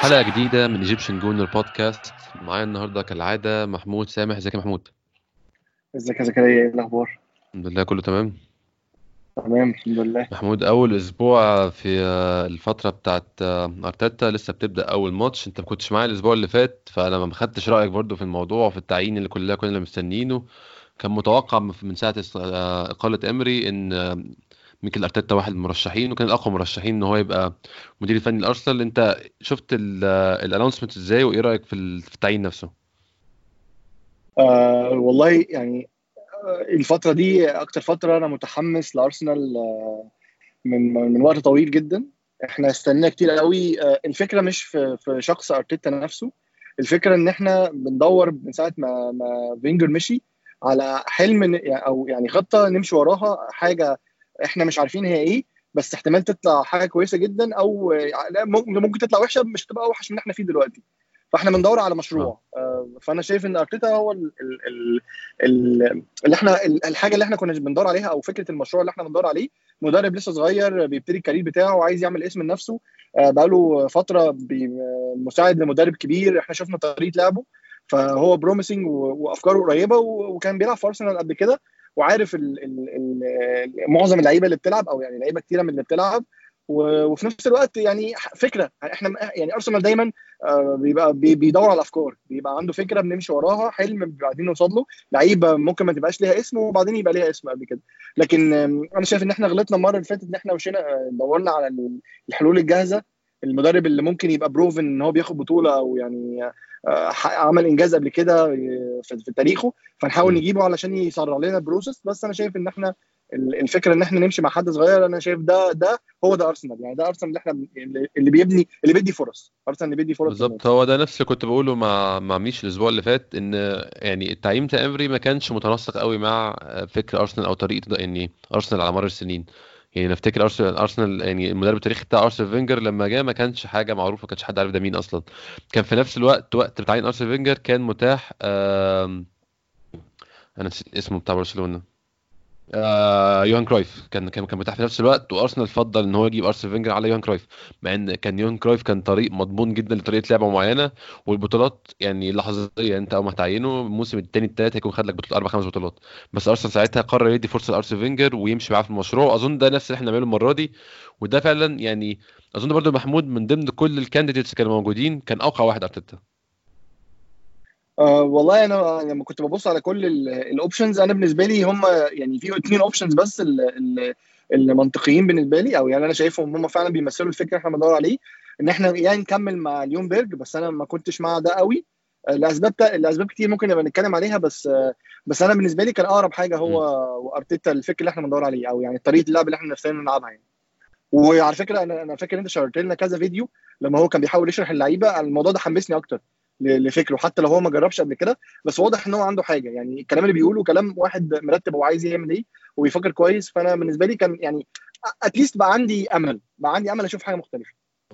حلقة جديدة من Egyptian Gooner Podcast معايا النهاردة كالعادة محمود سامح. ازيك يا محمود؟ ازيك يا زكريا؟ إيه الأخبار؟ الحمد لله كله تمام؟ تمام الحمد لله. محمود أول أسبوع في آه، الفترة بتاعت آه، أرتيتا لسه بتبدأ أول ماتش. أنت ما كنتش معايا الأسبوع اللي فات فأنا ما خدتش رأيك برضو في الموضوع وفي التعيين اللي كلنا كنا مستنيينه. كان متوقع من ساعة است- آه، إقالة إمري إن آه، ميكل أرتيتا واحد من المرشحين وكان الأقوى مرشحين إن هو يبقى مدير الفني لأرسنال. أنت شفت الأنونسمنت إزاي؟ وإيه رأيك في ال- في التعيين نفسه؟ آه والله يعني آه الفترة دي أكتر فترة أنا متحمس لأرسنال آه من من وقت طويل جدا. إحنا استنينا كتير قوي. آه الفكرة مش في شخص أرتيتا نفسه. الفكرة إن إحنا بندور من ساعة ما ما فينجر مشي على حلم أو يعني خطة نمشي وراها حاجة إحنا مش عارفين هي إيه بس احتمال تطلع حاجة كويسة جدا أو آه، لا، ممكن ممكن تطلع وحشة مش تبقى أوحش من اللي إحنا فيه دلوقتي. فاحنا بندور على مشروع. آه، فأنا شايف إن أرتيتا هو ال ال ال ال اللي إحنا ال- الحاجة اللي إحنا كنا بندور عليها أو فكرة المشروع اللي إحنا بندور عليه مدرب لسه صغير بيبتدي ال career بتاعه وعايز يعمل اسم لنفسه. آه، بقاله فترة آه، مساعد لمدرب كبير إحنا شفنا طريقة لعبه. فهو promising وأفكاره قريبة وكان بيلعب في أرسنال قبل كده. وعارف ال ال ال معظم اللعيبة اللي بتلعب أو يعني لعيبة كتيرة من اللي بتلعب. وفي نفس الوقت يعني فكرة إحنا يعني أرسنال دايما آه، بيبقى بي- بيدور على الأفكار بيبقى عنده فكرة بنمشي وراها حلم عايزين نوصل له. لعيبة ممكن ما تبقاش ليها اسم وبعدين يبقى ليها اسم قبل كده. لكن أنا شايف إن إحنا غلطنا المرة اللي فاتت إن إحنا مشينا آه، دورنا على ال- الحلول الجاهزة. المدرب اللي ممكن يبقى بروفن إن هو بياخد بطولة أو يعني عمل إنجاز قبل كده آه، في تاريخه فنحاول. نجيبه علشان يسرع لنا ال process. بس أنا شايف إن إحنا ال- الفكرة إن إحنا نمشي مع حد صغير أنا شايف ده ده هو ده أرسنال. يعني ده أرسنال اللي إحنا اللي بيبني اللي بيدي فرص. أرسنال اللي بيدي فرص بالظبط. هو ده نفس اللي كنت بقوله مع مع ميش الأسبوع اللي فات إن يعني التعيين بتاع امري ما كانش متناسق قوي مع فكر أرسنال أو طريقة ده يعني أرسنال على مر السنين. يعني نفتكر ارسنال أرسنال يعني المدرب التاريخي بتاع أرسنال فينجر لما جه ما كانش حاجة معروفة ما كانش حد عارف ده مين أصلا. كان في نفس الوقت وقت تعيين أرسين فينجر كان متاح أنا نسيت اسمه بتاع برشلونة. آه يوهان كرويف. كان كان كان متاح في نفس الوقت وأرسنال فضل إن هو يجيب أرسين فينجر على يوهان كرويف مع إن كان يوهان كرويف كان طريق مضمون جدا لطريقة لعبة معينة والبطولات يعني لحظية أنت أول ما هتعينه الموسم الثاني الثالث هيكون خد لك بطولة أربع خمس بطولات. بس أرسنال ساعتها قرر يدي فرصة لأرسين فينجر ويمشي معاه في المشروع وأظن ده نفس اللي إحنا بنعمله المرة دي. وده فعلا يعني أظن برضو محمود من ضمن كل ال candidates كانوا موجودين كان أوقع واحد أرتيتا. آه والله أنا لما كنت ببص على كل ال options أنا بالنسبة لي هم يعني في اثنين options بس ال- ال- اللي منطقيين بالنسبة لي أو يعني أنا شايفهم هم فعلا بيمثلوا الفكرة إحنا بندور عليه إن إحنا يعني نكمل مع ليونجبرج بس أنا ما كنتش مع ده قوي. آه، لأسباب تا- لأسباب كتير ممكن نبقى نتكلم عليها بس آه، بس أنا بالنسبة لي كان أقرب حاجة هو وأرتيتا الفكر اللي إحنا بندور عليه أو يعني طريقة اللعب اللي إحنا نفسنا نلعبها يعني. وعلى فكرة أنا أنا فاكر أنت شرحت لنا كذا فيديو لما هو كان بيحاول يشرح اللعيبة الموضوع ده حمسني أكتر. لفكره حتى لو هو ما جربش قبل كده بس واضح إن هو عنده حاجة. يعني الكلام اللي بيقوله كلام واحد مرتب هو عايز يعمل إيه وبيفكر كويس فأنا بالنسبة لي كان يعني at least بقى عندي أمل بقى عندي أمل أشوف حاجة مختلفة.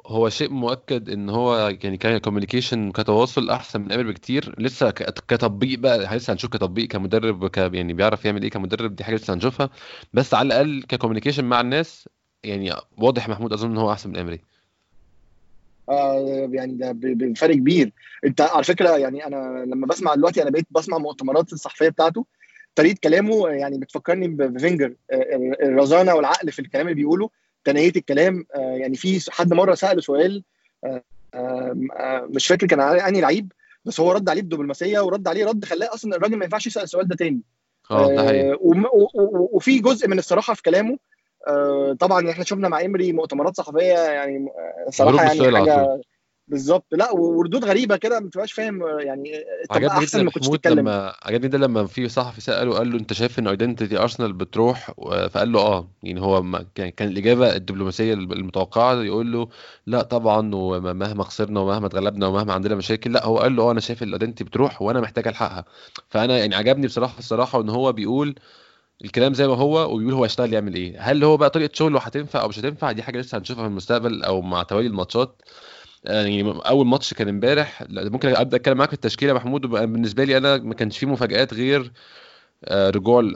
هو شيء مؤكد إن هو يعني ك communication كتواصل أحسن من قبل بكتير. لسه كتطبيق بقى لسه هنشوف كتطبيق كمدرب ك يعني بيعرف يعمل إيه كمدرب؟ دي حاجة لسه هنشوفها. بس على الأقل ك communication مع الناس يعني واضح محمود أظن إن هو أحسن من أمري. يعني ده ب- بفرق كبير. انت على فكرة يعني أنا لما بسمع دلوقتي أنا بقيت بسمع مؤتمرات الصحفية بتاعته. طريقة كلامه يعني بتفكرني بفينجر. آه، الرزانة والعقل في الكلام اللي بيقوله تنهية الكلام. آه، يعني في حد مرة سأله سؤال آه، آه، آه، مش فاكر كان أنهي لعيب بس هو رد عليه بدبلوماسية ورد عليه رد خلاه أصلا الراجل ما ينفعش يسأل السؤال ده تاني. آه ده حقيقي. آه، وفي جزء من الصراحة في كلامه آه، طبعا إحنا شفنا مع امري مؤتمرات صحفيه يعني آه، صراحة يعني حاجة بالظبط. لا وردود غريبة كده ما تبقاش فاهم آه، يعني عجبني أحسن ما كنتش تتكلم. لما عجبني ده لما في صحفي سأله قال له أنت شايف إن identity ارسنال بتروح؟ فقال له آه. يعني هو ما كان كان الإجابة الدبلوماسية المتوقعة يقول له لا طبعا ومهما خسرنا ومهما اتغلبنا ومهما عندنا مشاكل لا هو قال له آه أنا شايف ال identity بتروح وأنا محتاج ألحقها. فأنا يعني عجبني بصراحه الصراحة إن هو بيقول الكلام زي ما هو وبيقول هو هيشتغل يعمل إيه. هل هو بقى طريقة شغله هتنفع أو مش هتنفع؟ دي حاجة لسه هنشوفها في المستقبل أو مع توالي الماتشات. يعني أول ماتش كان إمبارح ممكن أبدأ أتكلم معاك في التشكيلة محمود. بالنسبة لي أنا ما كانش فيه مفاجآت غير آه، رجوع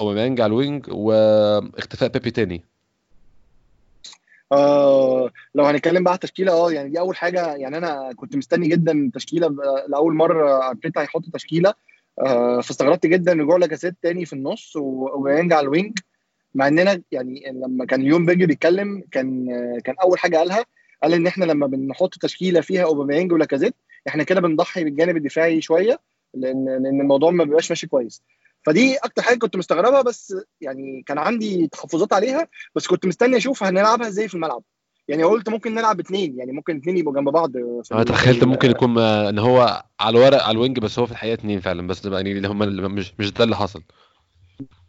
أوباميانج على ال wing واختفاء بيبي تاني. آه لو هنتكلم بقى على التشكيلة آه يعني دي أول حاجة يعني أنا كنت مستني جدا تشكيلة لأول مرة ارتيتا هيحط تشكيلة. آه فاستغربت جدا رجوع لاكازيت تاني في النص wing على ال wing مع إننا يعني لما كان اليوم بيجي بيتكلم كان كان أول حاجة قالها قال إن إحنا لما بنحط تشكيلة فيها اوباميانج ولاكازيت إحنا كده بنضحي بالجانب الدفاعي شوية لأن لأن الموضوع ما بيبقاش ماشي كويس. فدي أكتر حاجة كنت مستغربها بس يعني كان عندي تحفظات عليها بس كنت مستني أشوف هنلعبها إزاي في الملعب. يعني قلت ممكن نلعب اثنين يعني ممكن اثنين يبقوا جنب بعض أنا تخيلت ممكن يكون إن هو على الورق على الوينج بس هو في الحقيقة اثنين فعلا بس يعني اللي هم مش مش ده اللي حصل.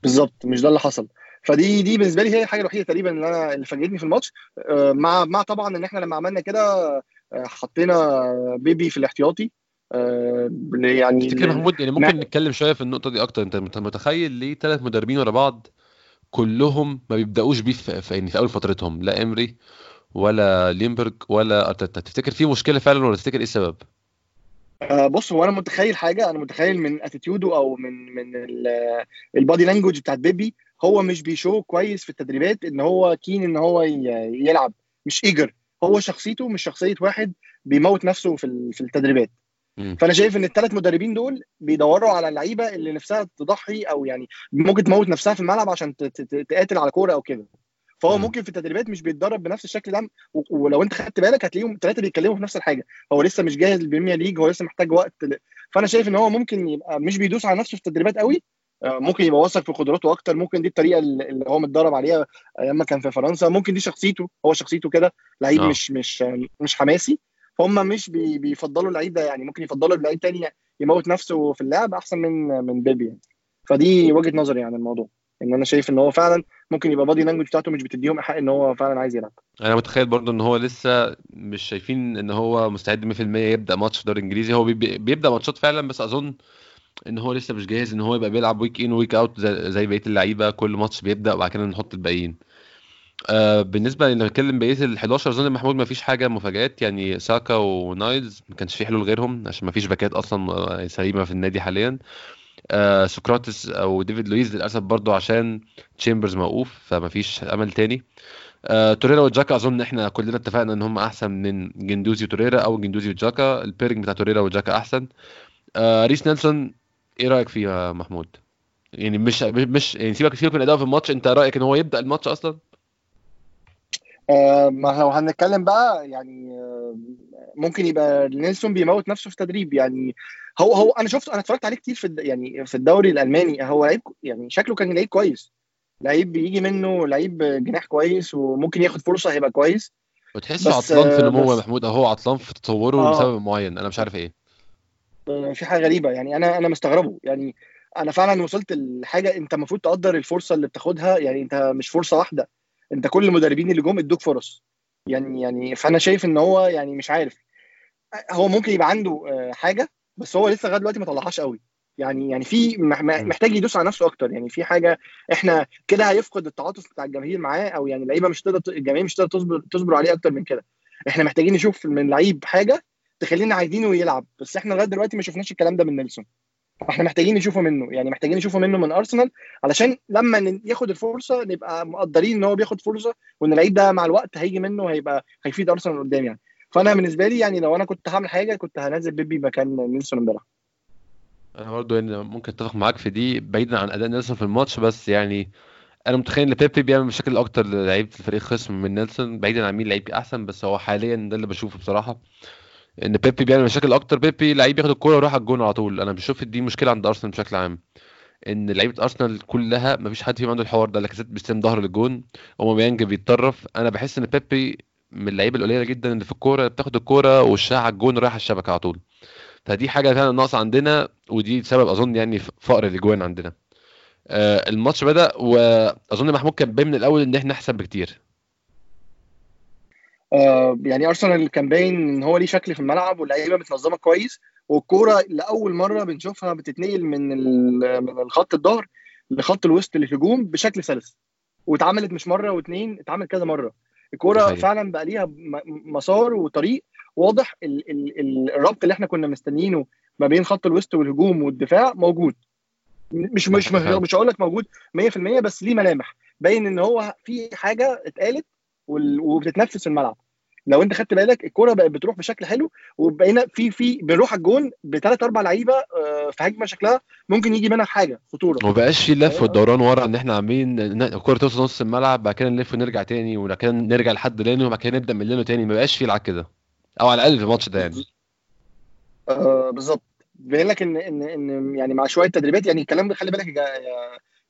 بالظبط مش ده اللي حصل. فدي دي بالنسبة لي هي الحاجة الوحيدة تقريبا اللي أنا اللي فاجئتني في الماتش. مع مع طبعا إن إحنا لما عملنا كده حطينا بيبي في الاحتياطي. يعني تفتكر محمود يعني ممكن نتكلم شوية في النقطة دي أكتر. أنت متخيل ليه ثلاث مدربين ورا بعض كلهم ما بيبدأوش بيه في, في, في أول فترتهم؟ لا إمري ولا ليونبرج ولا أرتيتا؟ تفتكر في مشكلة فعلا ولا تفتكر إيه السبب؟ آه بص هو أنا متخيل حاجة. أنا متخيل من اتيتيودو أو من من ال body language بتاعت بيبي هو مش بي show كويس في التدريبات إن هو keen إن هو يلعب مش eager هو شخصيته مش شخصية واحد بيموت نفسه في في التدريبات. فأنا شايف إن الثلاث مدربين دول بيدوروا على اللعيبة اللي نفسها تضحي أو يعني ممكن تموت نفسها في الملعب عشان تقاتل على كورة أو كده. فهو م. ممكن في التدريبات مش بيتدرب بنفس الشكل ده ولو انت خدت بالك هتلاقيهم ثلاثة بيتكلموا في نفس الحاجة. هو لسه مش جاهز للبريمير ليج هو لسه محتاج وقت فأنا شايف إن هو ممكن يبقى مش بيدوس على نفسه في التدريبات قوي ممكن يبقى واثق في قدراته أكتر ممكن دي الطريقة اللي هو متدرب عليها أيام كان في فرنسا ممكن دي شخصيته هو شخصيته كده لعيب مش مش مش حماسي فهم مش بي بيفضلوا اللعيب ده يعني ممكن يفضلوا لعيب تاني يموت نفسه في اللعب أحسن من من بيبي يعني. فدي وجهة نظري عن الموضوع. إن أنا شايف إن هو فعلا ممكن يبقى body language بتاعته مش بتديهم حق إن هو فعلا عايز يلعب. أنا متخيل برضه إن هو لسه مش شايفين إن هو مستعد 100% يبدأ ماتش في الدوري الإنجليزي. هو بيبدأ ماتشات فعلا بس أظن إن هو لسه مش جاهز إن هو يبقى بيلعب week in week out زي بقية اللعيبة. كل ماتش بيبدأ وبعد كده نحط الباقيين. آه بالنسبة نتكلم بقية ال 11 أظن محمود ما فيش حاجة مفاجآت. يعني ساكا ونايلز ما كانش في حلول غيرهم عشان ما فيش باكات أصلا سليمة في النادي حاليا. آه سقراطس أو ديفيد لويز للأسف برضو عشان تشامبرز موقوف فما فيش أمل تاني. آه توريرا وجاكا أظن إحنا كلنا اتفقنا إن هم أحسن من جندوزي وتوريرا أو جندوزي وجاكا. ال pairing بتاع توريرا وجاكا أحسن. آه ريس نيلسون إيه رأيك فيها محمود؟ يعني مش مش يعني سيبك سيبك من أداؤه في الماتش أنت رأيك إن هو يبدأ الماتش أصلا؟ آه ما لو هنتكلم بقى يعني آه ممكن يبقى نيلسون بيموت نفسه في تدريب يعني هو هو أنا شفت أنا اتفرجت عليه كتير في يعني في الدوري الألماني. هو لعيب يعني شكله كان لعيب كويس. لعيب بيجي منه لعيب جناح كويس وممكن ياخد فرصة هيبقى كويس. وتحسه عطلان في نموه يا محمود. أهو عطلان في تطوره آه. لسبب معين. أنا مش عارف إيه. في حاجة غريبة. يعني أنا أنا مستغربه. يعني أنا فعلا وصلت لحاجة أنت المفروض تقدر الفرصة اللي بتاخدها. يعني أنت مش فرصة واحدة. أنت كل المدربين اللي جم ادوك فرص. يعني يعني فأنا شايف إن هو يعني مش عارف. هو ممكن يبقى عنده حاجة بس هو لسه لغاية دلوقتي ما طلعهاش قوي. يعني يعني في محتاج يدوس على نفسه أكتر. يعني في حاجة إحنا كده هيفقد التعاطف بتاع الجماهير معاه أو يعني اللعيبه مش تقدر الجماهير مش تقدر تصبر تصبر عليه أكتر من كده. إحنا محتاجين نشوف من لعيب حاجة تخلينا عايزينه يلعب. بس إحنا لغاية دلوقتي ما شفناش الكلام ده من نيلسون. إحنا محتاجين نشوفه منه. يعني محتاجين نشوفه منه من أرسنال علشان لما ياخد الفرصة نبقى مقدرين إن هو بياخد فرصة وإن اللعيب ده مع الوقت هيجي منه هيبقى هيفيد أرسنال قدام يعني. فانا بالنسبة لي يعني لو أنا كنت هعمل حاجة كنت هنزل بيبي مكان نيلسون امبارح. أنا برضه يعني ممكن اتفق معاك في دي بعيدا عن أداء نيلسون في الماتش بس يعني أنا متخيل إن بيبي بيعمل مشاكل أكتر للعيبة الفريق خصم من نيلسون بعيدا عن مين لعيب أحسن بس هو حاليا ده اللي بشوفه بصراحة. إن بيبي بيعمل مشاكل أكتر بيبي لعيب ياخد الكورة ويروح على الجون على طول. أنا بشوف دي مشكلة عند أرسنال بشكل عام. إن لعيبة أرسنال كلها ما فيش حد فيهم عنده الحوار ده لاكازيت بيستلم ظهره للجون اوباميانج بيتطرف. أنا بحس إن بيبي من اللعيبة القليلة جدا اللي في الكورة بتاخد الكورة وشها على الجون رايح الشبكة على طول. فدي حاجة فعلا ناقصة عندنا ودي سبب أظن يعني فقر الأجوان عندنا. آه الماتش بدأ وأظن محمود كان باين من الأول إن إحنا أحسن بكتير. آه يعني أرسنال كان باين إن هو ليه شكل في الملعب واللعيبة متنظمة كويس والكورة لأول مرة بنشوفها بتتنقل من من الخط الظهر لخط الوسط للهجوم بشكل سلس. واتعملت مش مرة واثنين اتعمل كذا مرة. الكوره فعلا بقى ليها مسار وطريق واضح. ال ال ال الربط اللي إحنا كنا مستنيينه ما بين خط الوسط والهجوم والدفاع موجود. مش مش مش, هقول لك موجود 100% بس ليه ملامح. باين إن هو في حاجة اتقالت وبتتنفس في الملعب. لو انت خدت بالك الكوره بقت بتروح بشكل حلو وبقينا في في بنروح على الجون بثلاث أربع لعيبة آه، في هجمة شكلها ممكن يجي منها حاجة خطورة. وما بقاش في اللف أيوة. والدوران ورا إن إحنا عاملين الكوره توصل نص الملعب بعد كده نلف ونرجع تاني وبعد كده نرجع لحد لأنه وبعد كده نبدأ من لأنه تاني. ما بقاش في العك كده. أو على الأقل في الماتش ده يعني. آه بالظبط. باين لك إن إن إن يعني مع شوية تدريبات يعني الكلام ده خلي بالك يا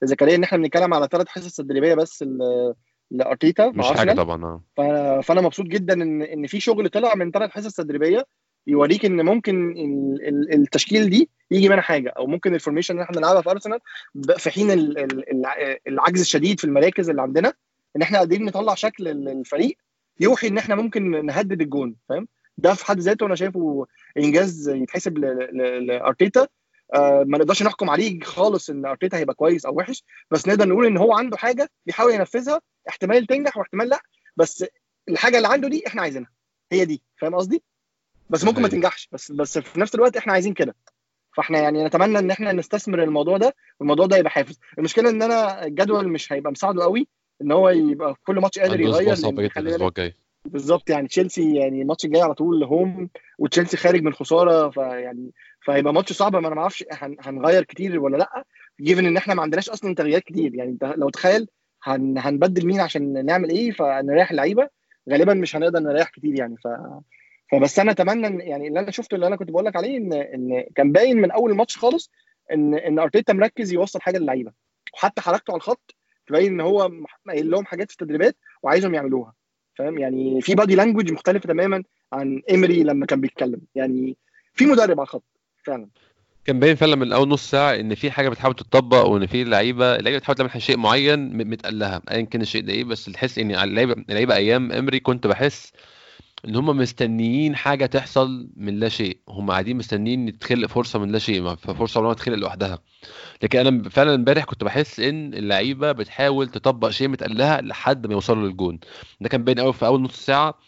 زكريا إن إحنا بنتكلم على ثلاث حصص تدريبية بس ل- لأرتيتا مش حاجة. طبعا آه. ف- فأنا مبسوط جدا إن إن في شغل طلع من ثلاث حصص تدريبيه يوريك إن ممكن ال- ال- التشكيل دي يجي منها حاجة أو ممكن ال formation اللي إحنا بنلعبها في ارسنال في حين ال- ال- الع- العجز الشديد في المراكز اللي عندنا إن إحنا قادرين نطلع شكل ال- الفريق يوحي إن إحنا ممكن نهدد الجون فاهم؟ ده في حد ذاته أنا شايفه إنجاز يتحسب لأرتيتا. آه ما نقدرش نحكم عليه خالص إن ارتيتا هيبقى كويس أو وحش بس نقدر نقول إن هو عنده حاجة بيحاول ينفذها احتمال تنجح واحتمال لأ بس الحاجة اللي عنده دي إحنا عايزينها. هي دي فاهم قصدي؟ بس ممكن ما. تنجحش بس بس في نفس الوقت إحنا عايزين كده. فإحنا يعني نتمنى إن إحنا نستثمر الموضوع ده والموضوع ده يبقى حافز. المشكلة إن أنا الجدول مش هيبقى مساعده قوي إن هو يبقى كل ماتش قادر يغير الأسبوع الجاي. بالظبط يعني تشيلسي يعني الماتش الجاي على طول هوم وتشيلسي خارج من خسارة فيعني فهيبقى ماتش صعب ما أنا ما أعرفش هن- هنغير كتير ولا لأ given إن إحنا ما عندناش أصلا تغييرات كتير. يعني أنت لو تخيل هن هنبدل مين عشان نعمل إيه فنريح اللعيبة. غالبا مش هنقدر نريح كتير يعني ف فبس أنا أتمنى ان يعني اللي أنا شفته اللي أنا كنت بقول لك عليه ان إن كان باين من أول الماتش خالص ان إن أرتيتا مركز يوصل حاجة للعيبة. وحتى حركته على الخط تبين إن هو قايل لهم حاجات في التدريبات وعايزهم يعملوها. فاهم؟ يعني في body language مختلفة تماما عن إيمري لما كان بيتكلم. يعني في مدرب على الخط. فعلا. كان باين فعلا من أول نص ساعة إن في حاجة بتحاول تتطبق وإن في لعيبة اللعيبة بتحاول تعمل شيء معين م- متقلها ايا كان الشيء ده إيه بس تحس إن اللعيبة اللعيبة أيام إمري كنت بحس إن هم مستنيين حاجة تحصل من لا شيء هم قاعدين مستنيين تخلق فرصة من لا شيء ففرصه ما تخلق لوحدها. لكن أنا فعلا إمبارح كنت بحس إن اللعيبة بتحاول تطبق شيء متقلها لحد ما يوصلوا للجون. ده كان باين قوي في أول نص ساعة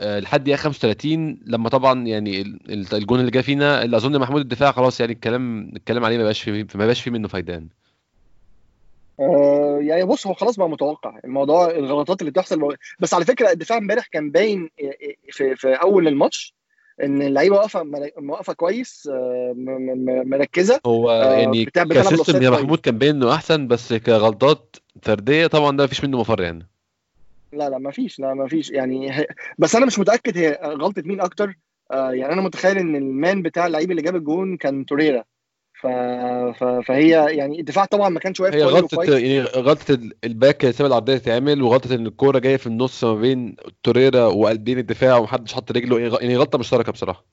لحد دقيقة 35 لما طبعا يعني ال- ال- الجون اللي جه فينا اللي أظن محمود الدفاع خلاص يعني الكلام الكلام عليه ما بقاش فيه ما بقاش فيه منه فايدان آه يعني بص هو خلاص بقى متوقع الموضوع الغلطات اللي بتحصل. بس على فكرة الدفاع امبارح كان باين في في أول الماتش إن اللعيبة واقفة واقفة كويس آه، مركزة هو آه، يعني ك system يا. محمود كان باين إنه أحسن بس كغلطات فردية طبعا ده مفيش منه مفر يعني لا لا ما فيش لا ما فيش. يعني هي بس أنا مش متأكد هي غلطة مين أكتر. آه يعني أنا متخيل إن ال man بتاع اللعيب اللي جاب الجون كان توريرا. ف... ف... فهي يعني الدفاع طبعا ما كانش واقف هي غلطة. يعني غلطة ال- الباك ساب العرضية تتعمل وغلطة إن الكورة جاية في النص ما بين توريرا وقلبين الدفاع ومحدش حط رجله. يعني يعني غلطة مشتركة بصراحة.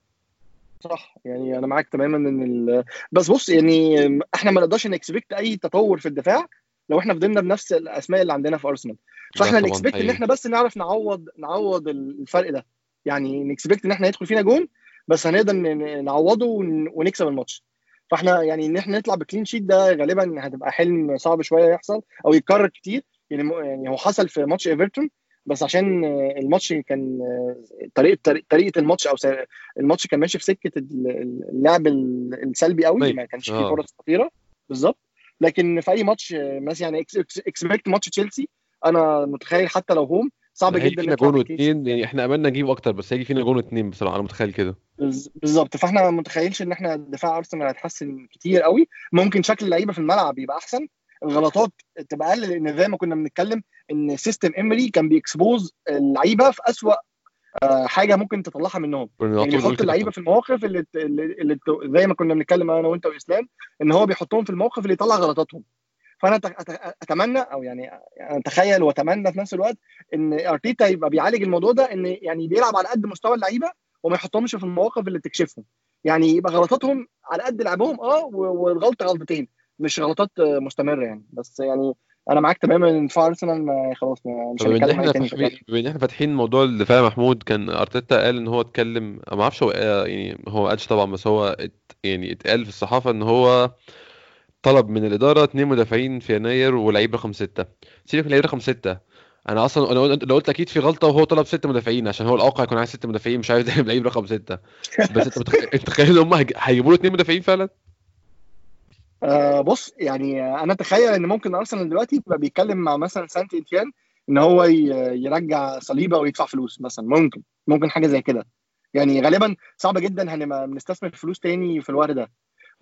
صح. يعني أنا معاك تماما إن ال... بس بص يعني إحنا ما نقدرش ن expect أي تطور في الدفاع لو إحنا فضلنا بنفس الأسماء اللي عندنا في أرسنال فاحنا ن expect إن. إحنا بس نعرف نعوض نعوض الفرق ده يعني ن expect إن إحنا يدخل فينا جون بس هنقدر نعوضه ون- ونكسب الماتش فاحنا يعني إن إحنا نطلع ب clean sheet ده غالبا هتبقى حلم صعب شوية يحصل أو يتكرر كتير يعني يعني هو حصل في ماتش إيفرتون بس عشان الماتش كان طريقه طريقه- الماتش أو الماتش كان ماشي في سكة ال- ال- اللعب ال- السلبي قوي طيب. ما كانش فيه آه. فرص خطيرة بالظبط لكن في أي ماتش مثلا يعني expect ماتش تشيلسي أنا متخيل حتى لو home صعب جدا فينا جون. واثنين يعني إحنا املنا نجيب أكتر بس هيجي فينا جون واثنين بصراحة أنا متخيل كده. بالظبط. فإحنا ما متخيلش إن إحنا دفاع أرسنال هيتحسن كتير قوي. ممكن شكل اللعيبة في الملعب يبقى أحسن. الغلطات تبقى أقل لأن زي ما كنا بنتكلم إن system امري كان بي expose اللعيبة في أسوأ حاجة ممكن تطلعها منهم. يعني بيحط كده اللعيبة في المواقف اللي, اللي, اللي زي ما كنا بنتكلم أنا وأنت وإسلام إن هو بيحطهم في الموقف اللي يطلع غلطاتهم. فأنا أتمنى أو يعني أتخيل وأتمنى في نفس الوقت إن أرتيتا يبقى بيعالج الموضوع ده إن يعني بيلعب على قد مستوى اللعيبة وما يحطهمش في المواقف اللي تكشفهم. يعني يبقى غلطاتهم على قد لعبهم آه والغلطه غلطتين مش غلطات آه، مستمرة يعني. بس يعني أنا معاك تماما إن دفاع أرسنال ما خلاص مش هنتكلم عليه إحنا بما إن إحنا فاتحين موضوع الدفاع محمود كان أرتيتا قال إن هو اتكلم ما أعرفش هو آه، يعني هو ما قالش طبعا بس هو ات يعني اتقال في الصحافة إن هو طلب من الإدارة اثنين مدافعين في يناير ولعيب رقم ستة. سيبك من لعيب رقم ستة. أنا أصلا أنا لو قلت أكيد في غلطة وهو طلب ست مدافعين عشان هو الاوقع يكون عايز ست مدافعين مش عايز لعيب رقم ستة. بس أنت متخيل إن هم هيج- هيجيبوا له اثنين مدافعين فعلا؟ آه بص يعني أنا أتخيل إن ممكن أرسنال دلوقتي يبقى بيتكلم مع مثلا سانت انتيان إن هو يرجع صليبة أو يدفع فلوس مثلا. ممكن ممكن حاجة زي كده. يعني غالبا صعب جدا هنبقى بنستثمر فلوس تاني في الوقت ده.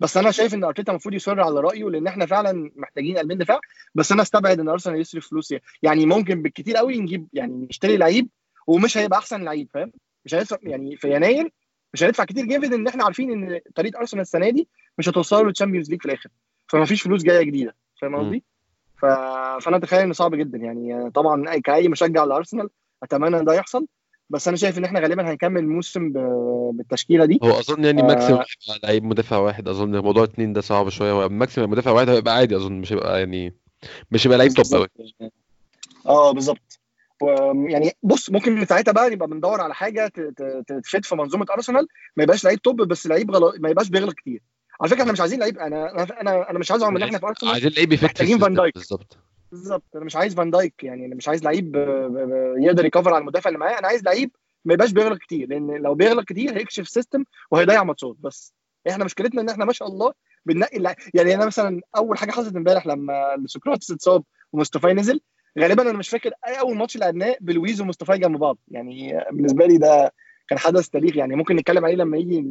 بس أنا شايف إن أرتيتا المفروض يصر على رأيه لأن إحنا فعلا محتاجين قلبين دفاع. بس أنا أستبعد إن أرسنال يصرف فلوس يعني. ممكن بالكتير قوي نجيب يعني نشتري لعيب ومش هيبقى أحسن لعيب فاهم؟ مش هندفع يعني في يناير مش هندفع كتير given إن إحنا عارفين إن طريقة أرسنال السنة دي مش هتوصلوا للتشامبيونز ليج في الآخر. فما فيش فلوس جاية جديدة فاهم. قصدي؟ ف... فأنا أتخيل انه صعب جدا. يعني طبعا كأي مشجع لأرسنال أتمنى إن ده يحصل بس أنا شايف إن إحنا غالبا هنكمل الموسم ب... بالتشكيلة دي. هو أظن يعني آه. ماكسيمم هيبقى لعيب مدافع واحد. أظن موضوع اتنين ده صعب شوية. هو maximum مدافع واحد هيبقى عادي أظن مش هيبقى يعني مش هيبقى لعيب top قوي. آه بالظبط. يعني بص ممكن ساعتها بقى نبقى بندور على حاجة تفيد في منظومة أرسنال. ما يبقاش لعيب top بس لعيب غلط ما يبقاش بيغلط كتير. على فكرة إحنا مش عايزين لعيب أنا أنا أنا, مش عايز اعمل إن إحنا في أرسنال عايزين لعيب يفت محتاجين فان دايك. بالظبط. بالظبط. أنا مش عايز فان دايك يعني أنا مش عايز لعيب ب- ب- يقدر يكفر على المدافع اللي معاه أنا عايز لعيب ما يبقاش بيغلط كتير لأن لو بيغلط كتير هيكشف ال system وهيضيع ماتشات بس. إحنا مشكلتنا إن إحنا ما شاء الله بننقي اللع... يعني أنا مثلا أول حاجة حصلت إمبارح لما سقراطس اتصاب ومصطفى نزل غالبا أنا مش فاكر اي أول ماتش لعبناه بلويز ومصطفى جنب بعض. يعني بالنسبة لي ده كان حدث تاريخي يعني. ممكن نتكلم عليه لما يجي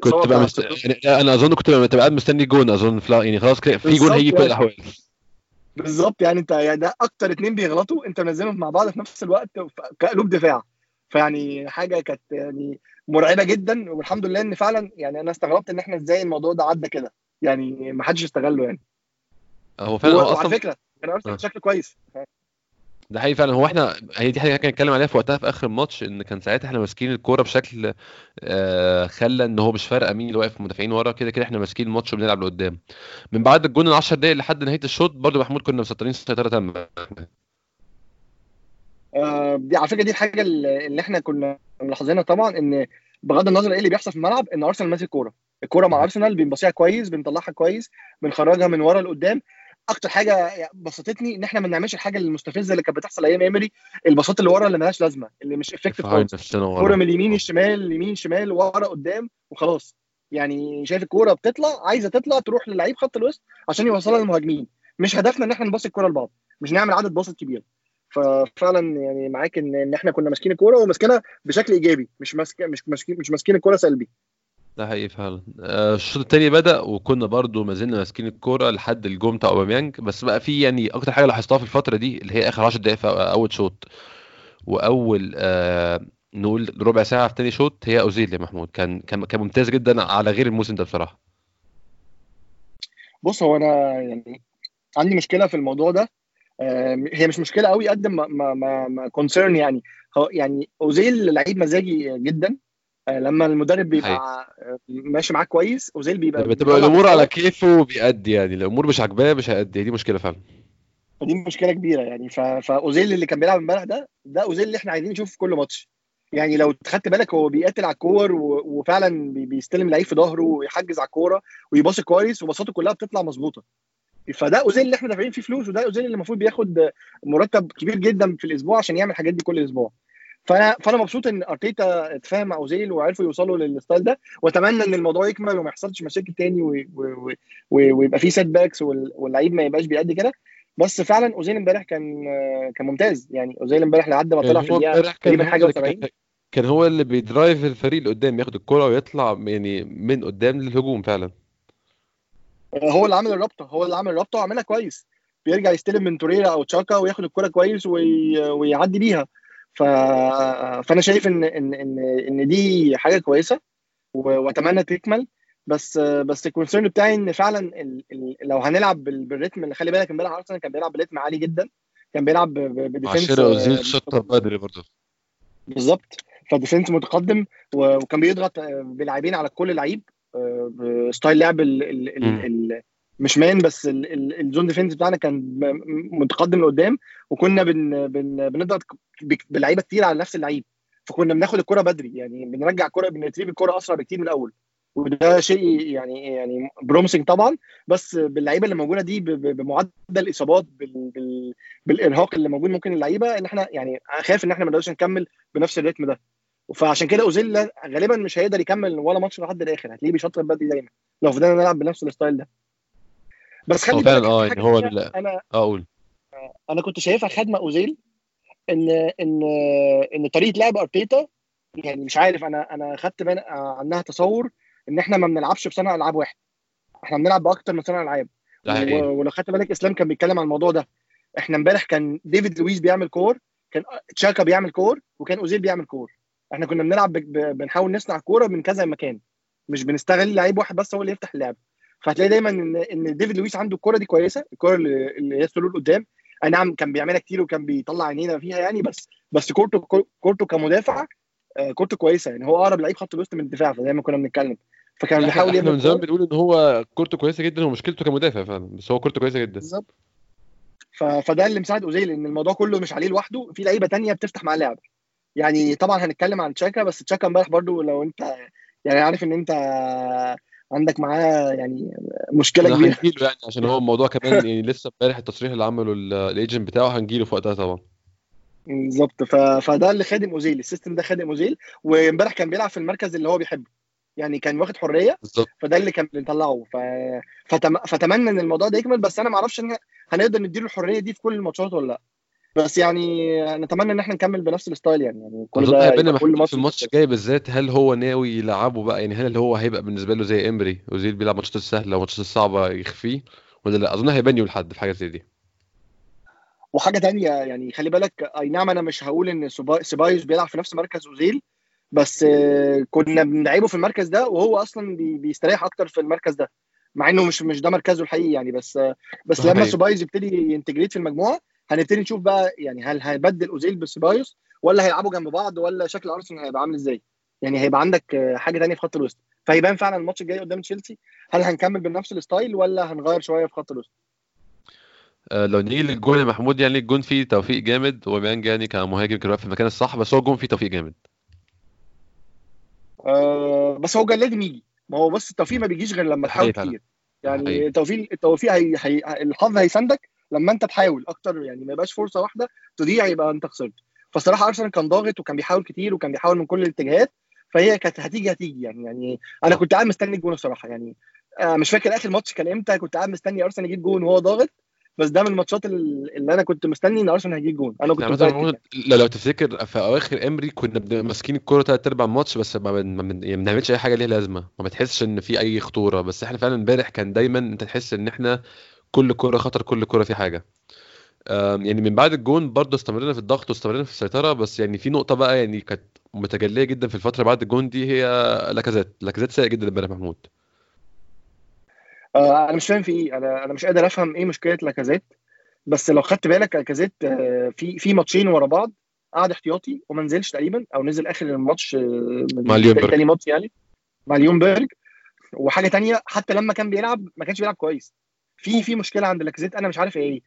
كنت بقى مست... يعني أنا أظن كنت بقى قاعد مستني جون أظن فلا يعني خلاص كده في جون هيجي في كل يعني. الأحوال. بالظبط يعني انت يعني ده أكتر اتنين بيغلطوا أنت منزلهم مع بعض في نفس الوقت كقلوب دفاع. فيعني حاجة كانت يعني مرعبة جدا والحمد لله إن فعلا يعني أنا استغربت إن إحنا إزاي الموضوع ده عدى كده. يعني ما حدش استغله يعني. هو فعلا هو أصلا فكرة كان ارسنال آه. شكله كويس. ده حقيقي فعلا. هو إحنا هي دي حاجة كان نتكلم عليها في وقتها في آخر الماتش إن كان ساعتها إحنا ماسكين الكورة بشكل آه خلى إن هو مش فارقة مين اللي واقف مدافعين ورا. كده كده إحنا ماسكين الماتش وبنلعب لقدام. من بعد الجون ال 10 دقايق لحد نهاية الشوط برضو محمود كنا مسيطرين سيطره تامه آه، دي على فكرة دي الحاجة اللي اللي إحنا كنا ملاحظينها طبعا إن بغض النظر إيه اللي بيحصل في الملعب إن أرسنال ماسك الكوره الكورة مع أرسنال بنبصيها كويس بنطلعها كويس بنخرجها من ورا لقدام. أكتر حاجة بسطتني إن إحنا ما بنعملش الحاجة المستفزة اللي كانت بتحصل أيام ايمري الباصات اللي ورا اللي ملهاش لازمة اللي مش effective خالص. كورة من اليمين الشمال يمين شمال ورا قدام وخلاص. يعني شايف الكورة بتطلع عايزة تطلع تروح للعيب خط الوسط عشان يوصلها للمهاجمين. مش هدفنا إن إحنا نباصي الكورة لبعض مش نعمل عدد باصات كبير. ففعلا يعني معاك ان إن إحنا كنا ماسكين الكورة وماسكينها بشكل إيجابي مش ماسك مش ماسكين مش ماسكين الكورة سلبي. ده حقيقي فعلا. آه، الشوط التاني بدأ وكنا برضو ما زلنا ماسكين الكورة لحد الجون بتاع أوباميانج بس بقى في يعني أكتر حاجة لاحظتها في الفترة دي اللي هي آخر 10 دقايق في أول شوط. وأول آه نقول ربع ساعة في تاني شوط هي أوزيل يا محمود. كان كان كان ممتاز جدا على غير الموسم ده بصراحة. بص هو أنا يعني عندي مشكلة في الموضوع ده. آه، هي مش مشكلة قوي قد ما ما ما, concern يعني. يعني أوزيل لعيب مزاجي جدا. لما المدرب بيبقى آه، ماشي معاه كويس أوزيل بيبقى بتبقى بيطلع الأمور على. كيفه وبيأدي يعني الأمور مش عاجباه مش هيأدي دي مشكلة فعلا. فدي مشكلة كبيرة يعني ف- فأوزيل اللي كان بيلعب امبارح ده ده أوزيل اللي إحنا عايزين نشوفه في كل ماتش. يعني لو خدت بالك هو بيقاتل على الكور و- وفعلا بي- بيستلم لعيب في ظهره ويحجز على الكورة ويباصي كويس وباصاته كلها بتطلع مظبوطة. فده أوزيل اللي إحنا دافعين فيه فلوس وده أوزيل اللي المفروض بياخد مرتب كبير جدا في الأسبوع عشان يعمل الحاجات دي كل أسبوع. فانا فانا مبسوط ان ارتيتا اتفاهم مع اوزيل وعرفوا يوصلوا لل style ده واتمنى ان الموضوع يكمل وما يحصلش مشاكل تاني و- و- و- و- ويبقى فيه setbacks واللعيب ما يبقاش بيأدي كده. بس فعلا اوزيل امبارح كان كان ممتاز. يعني اوزيل امبارح لحد ما طلع في الدقيقة تقريبا حاجة اللي و70 كان- كان هو اللي بي drive الفريق اللي قدام ياخد الكرة ويطلع يعني من قدام للهجوم فعلا. هو اللي عامل الرابطة هو اللي عامل الرابطة وعاملها كويس. بيرجع يستلم من توريرا أو تشاكا وياخد الكرة كويس وي... ويعدي بيها. ف... فأنا شايف ان ان ان إن دي حاجة كويسة. وأتمنى تكمل بس بس ال concern بتاعي إن فعلا ال... ال... لو هنلعب بال... بال rhythm اللي خلي بالك امبارح أرسنال كان بيلعب ب rhythm عالي جدا كان بيلعب. ب defence عشان اوزيل شطة بدري برضه بالظبط ف defence متقدم و- وكان بيضغط آه، بلاعبين على كل لعيب آه، ب style لعب ال. ال ال مش man بس ال- ال- ال zone defence بتاعنا كان متقدم لقدام وكنا بن بن بنضغط بلعيبة كتير على نفس اللعيب فكنا بناخد الكرة بدري يعني بنرجع الكره بن retrieve الكرة أسرع بكتير من الأول. وده شيء يعني يعني promising طبعا بس باللعيبة اللي موجودة دي بمعدل بال بالإرهاق اللي موجود ممكن اللعيبة إن إحنا يعني خايف إن إحنا ما نقدرش نكمل بنفس ال rhythm ده. فعشان كده اوزيل غالبا مش هيقدر يكمل ولا ماتش لحد الآخر هتلاقيه بيشطب بدري دايما لو فضلنا نلعب بنفس ال style ده. بس خلي بالك آه يعني هو أنا أقول أنا كنت شايفها خدمة أوزيل إن إن إن طريقة لعب أرتيتا يعني مش عارف أنا أنا خدت عنها تصور إن إحنا ما بنلعبش بصنع ألعاب واحد. إحنا بنلعب بأكتر من صانع ألعاب. ولو خدت بالك إسلام كان بيتكلم عن الموضوع ده. إحنا امبارح كان ديفيد لويس بيعمل كور كان تشاكا بيعمل كور وكان أوزيل بيعمل كور. إحنا كنا بنلعب بنحاول نصنع كورة من كذا مكان. مش بنستغل لعيب واحد بس هو اللي يفتح اللعب. فهتلاقي دايما ان إن ديفيد لويس عنده الكوره دي كويسة الكوره اللي هي السلول قدام. أي نعم كان بيعملها كتير وكان بيطلع عينينا فيها يعني بس بس كورته كورته كمدافع آه، كورته كويسة يعني. هو أقرب لعيب خط الوسط من الدفاع فزي ما كنا بنتكلم. فكان بيحاول إحنا من زمان. بنقول إن هو كورته كويسة جدا ومشكلته كمدافع فعلا بس هو كورته كويسة جدا. بالظبط. فده اللي مساعد أوزيل إن الموضوع كله مش عليه لوحده في لعيبة تانية بتفتح معاه اللعب. يعني طبعا هنتكلم عن تشاكا بس تشاكا امبارح برضو لو أنت يعني عارف إن أنت عندك معاه يعني مشكلة كبيرة. هنجيله يعني عشان هو الموضوع كمان يعني لسه امبارح التصريح اللي عمله ال- ال agent بتاعه هنجيله في وقتها طبعا. بالظبط. ف... فده اللي خادم أوزيل ال system ده خادم أوزيل وامبارح كان بيلعب في المركز اللي هو بيحبه. يعني كان واخد حرية بالظبط. فده اللي كان بنطلعه. ف... فتم... فتمنى إن الموضوع ده يكمل بس أنا ما أعرفش ان هنقدر نديله الحرية دي في كل الماتشات ولا لأ. بس يعني نتمنى إن إحنا نكمل بنفس ال style يعني يعني كل ده كل ماتش في الماتش الجاي بالذات هل هو ناوي يلعبه بقى؟ يعني هل هو هيبقى بالنسبة له زي إمري اوزيل بيلعب ماتشات السهله وماتشات الصعبة يخفيه؟ ولا لأ؟ أظن هيبان يوم الأحد في حاجة زي دي. وحاجة تانية يعني خلي بالك أي نعم أنا مش هقول إن سيبايوس بيلعب في نفس مركز اوزيل بس كنا بنلعبه في المركز ده وهو أصلا بي- بيستريح أكتر في المركز ده مع إنه مش مش ده مركزه الحقيقي يعني بس بس لما. سيبايوس يبتدي ي integrate في المجموعة هنبتدي نشوف بقى يعني هل هيبدل أوزيل بسيبايوس ولا هيلعبوا جنب بعض ولا شكل أرسنال هيبقى عامل إزاي؟ يعني هيبقى عندك آه، حاجة تانية في خط الوسط. فيبان فعلا الماتش الجاي قدام تشيلسي. هل هنكمل بنفس ال style ولا هنغير شوية في خط الوسط؟ آه، لو نيجي للجون يا محمود يعني الجون فيه توفيق جامد أوباميانج يعني كمهاجم كان في المكان الصح بس هو الجون فيه توفيق جامد. آه بس هو كان لازم يجي. ما هو بس التوفيق ما بيجيش غير لما تحاول. كتير. يعني. التوفيق التوفيق هي... هي... الحظ هيساندك لما انت تحاول أكتر يعني ما يبقاش فرصة واحدة تضيع يبقى انت خسرت. فالصراحه أرسنال كان ضاغط وكان بيحاول كتير وكان بيحاول من كل الاتجاهات فهي كانت هتيجي هتيجي. يعني يعني أنا. كنت قاعد مستني الجون الصراحه يعني آه مش فاكر آخر ماتش كان إمتى كنت قاعد مستني أرسنال يجيب جون وهو ضاغط بس ده من الماتشات ال- اللي أنا كنت مستني إن أرسنال هيجيب جون. أنا كنت يعني متأكد محمود لو لو تفتكر في أواخر إمري كنا ماسكين الكورة تلات ارباع الماتش بس يعني ما بنعملش أي حاجة ليها لازمة. ما بتحسش إن في أي خطورة. بس إحنا فعلا امبارح كان دايما أنت تحس إن إحنا كل كوره خطر كل كوره في حاجة. آم، يعني من بعد الجون برضه استمرينا في الضغط واستمرينا في السيطرة بس يعني في نقطة بقى يعني كانت متجلية جدا في الفترة بعد الجون دي هي لاكازيت. لاكازيت سيء جدا امبارح محمود. آه أنا مش فاهم في إيه. أنا أنا مش قادر أفهم إيه مشكلة لاكازيت. بس لو خدت بالك لاكازيت آه، في في ماتشين ورا بعض قعد احتياطي وما نزلش تقريبا أو نزل آخر الماتش آه، مع اليونبرج. تاني ماتش يعني مع اليونبرج وحاجة تانية حتى لما كان بيلعب ما كانش بيلعب كويس. في في مشكلة عند لاكازيت أنا مش عارف إيه.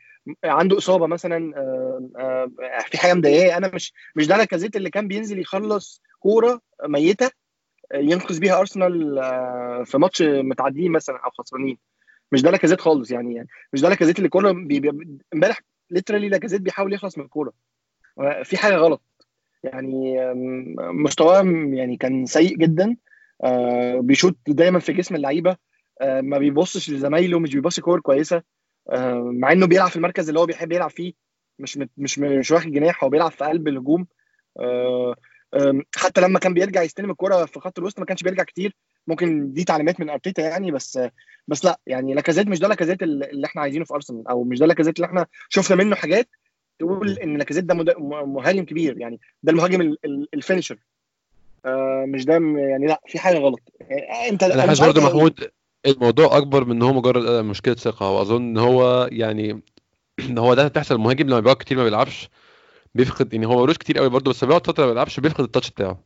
عنده إصابة مثلا آه، آه، في حاجة مضايقاه. أنا مش مش ده لاكازيت اللي كان بينزل يخلص كورة ميتة آه، ينقذ بيها أرسنال في ماتش متعادلين مثلا أو خسرانين. مش ده لاكازيت خالص يعني يعني مش ده لاكازيت اللي كورة امبارح ليترالي لاكازيت بيحاول يخلص من الكورة. في حاجة غلط. يعني مستواه يعني كان سيء جدا. بيشوط دايما في جسم اللعيبة. ما بيبصش لزمايله مش بيبص كور كويسة آه، مع إنه بيلعب في المركز اللي هو بيحب يلعب فيه. مش مش مش واخد جناح هو بيلعب في قلب الهجوم. آه، حتى لما كان بيرجع يستلم الكرة في خط الوسط ما كانش بيرجع كتير. ممكن دي تعليمات من أرتيتا يعني بس بس لأ يعني لاكازيت مش ده لاكازيت اللي إحنا عايزينه في أرسنال أو مش ده لاكازيت اللي إحنا شفنا منه حاجات تقول إن لاكازيت ده مهاجم كبير يعني ده المهاجم ال- ال- ال finisher آه، مش ده يعني لأ في حاجة غلط. أنت أنا حاسس برضه. محمود الموضوع أكبر من إن هو مجرد آه، مشكلة ثقة. واظن إن هو يعني إن هو ده بتحصل المهاجم لما بيقعد كتير ما بيلعبش بيفقد يعني هو ملوش كتير قوي برضه بس بيقعد فترة ما بيلعبش بيفقد ال touch بتاعه.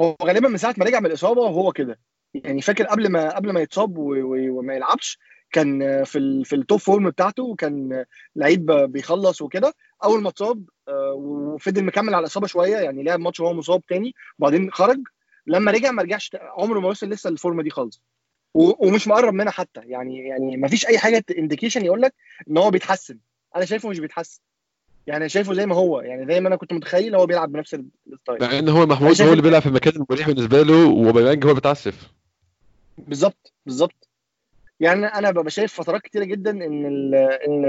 هو غالبا من ساعة ما رجع من الإصابة وهو كده. يعني فاكر قبل ما قبل ما يتصاب وما يلعبش كان في ال في ال top form بتاعته وكان لعيب بيخلص وكده. أول ما اتصاب آه، وفضل مكمل على الإصابة شوية يعني لعب ماتش وهو مصاب تاني وبعدين خرج. لما رجع ما رجعش عمره ما وصل لسه للفورمة دي خالص. ومش مقرب منها حتى. يعني يعني ما فيش أي حاجة indication يقول لك إن هو بيتحسن. أنا شايفه مش بيتحسن. يعني شايفه زي ما هو. يعني زي ما أنا كنت متخيل هو بيلعب بنفس ال style. مع إن هو محمود هو اللي بيلعب في المكان المريح بالنسبة له وأوباميانج هو بيتعسف. بالظبط بالظبط. يعني أنا ببقى شايف فترات كتيرة جدا إن ال إن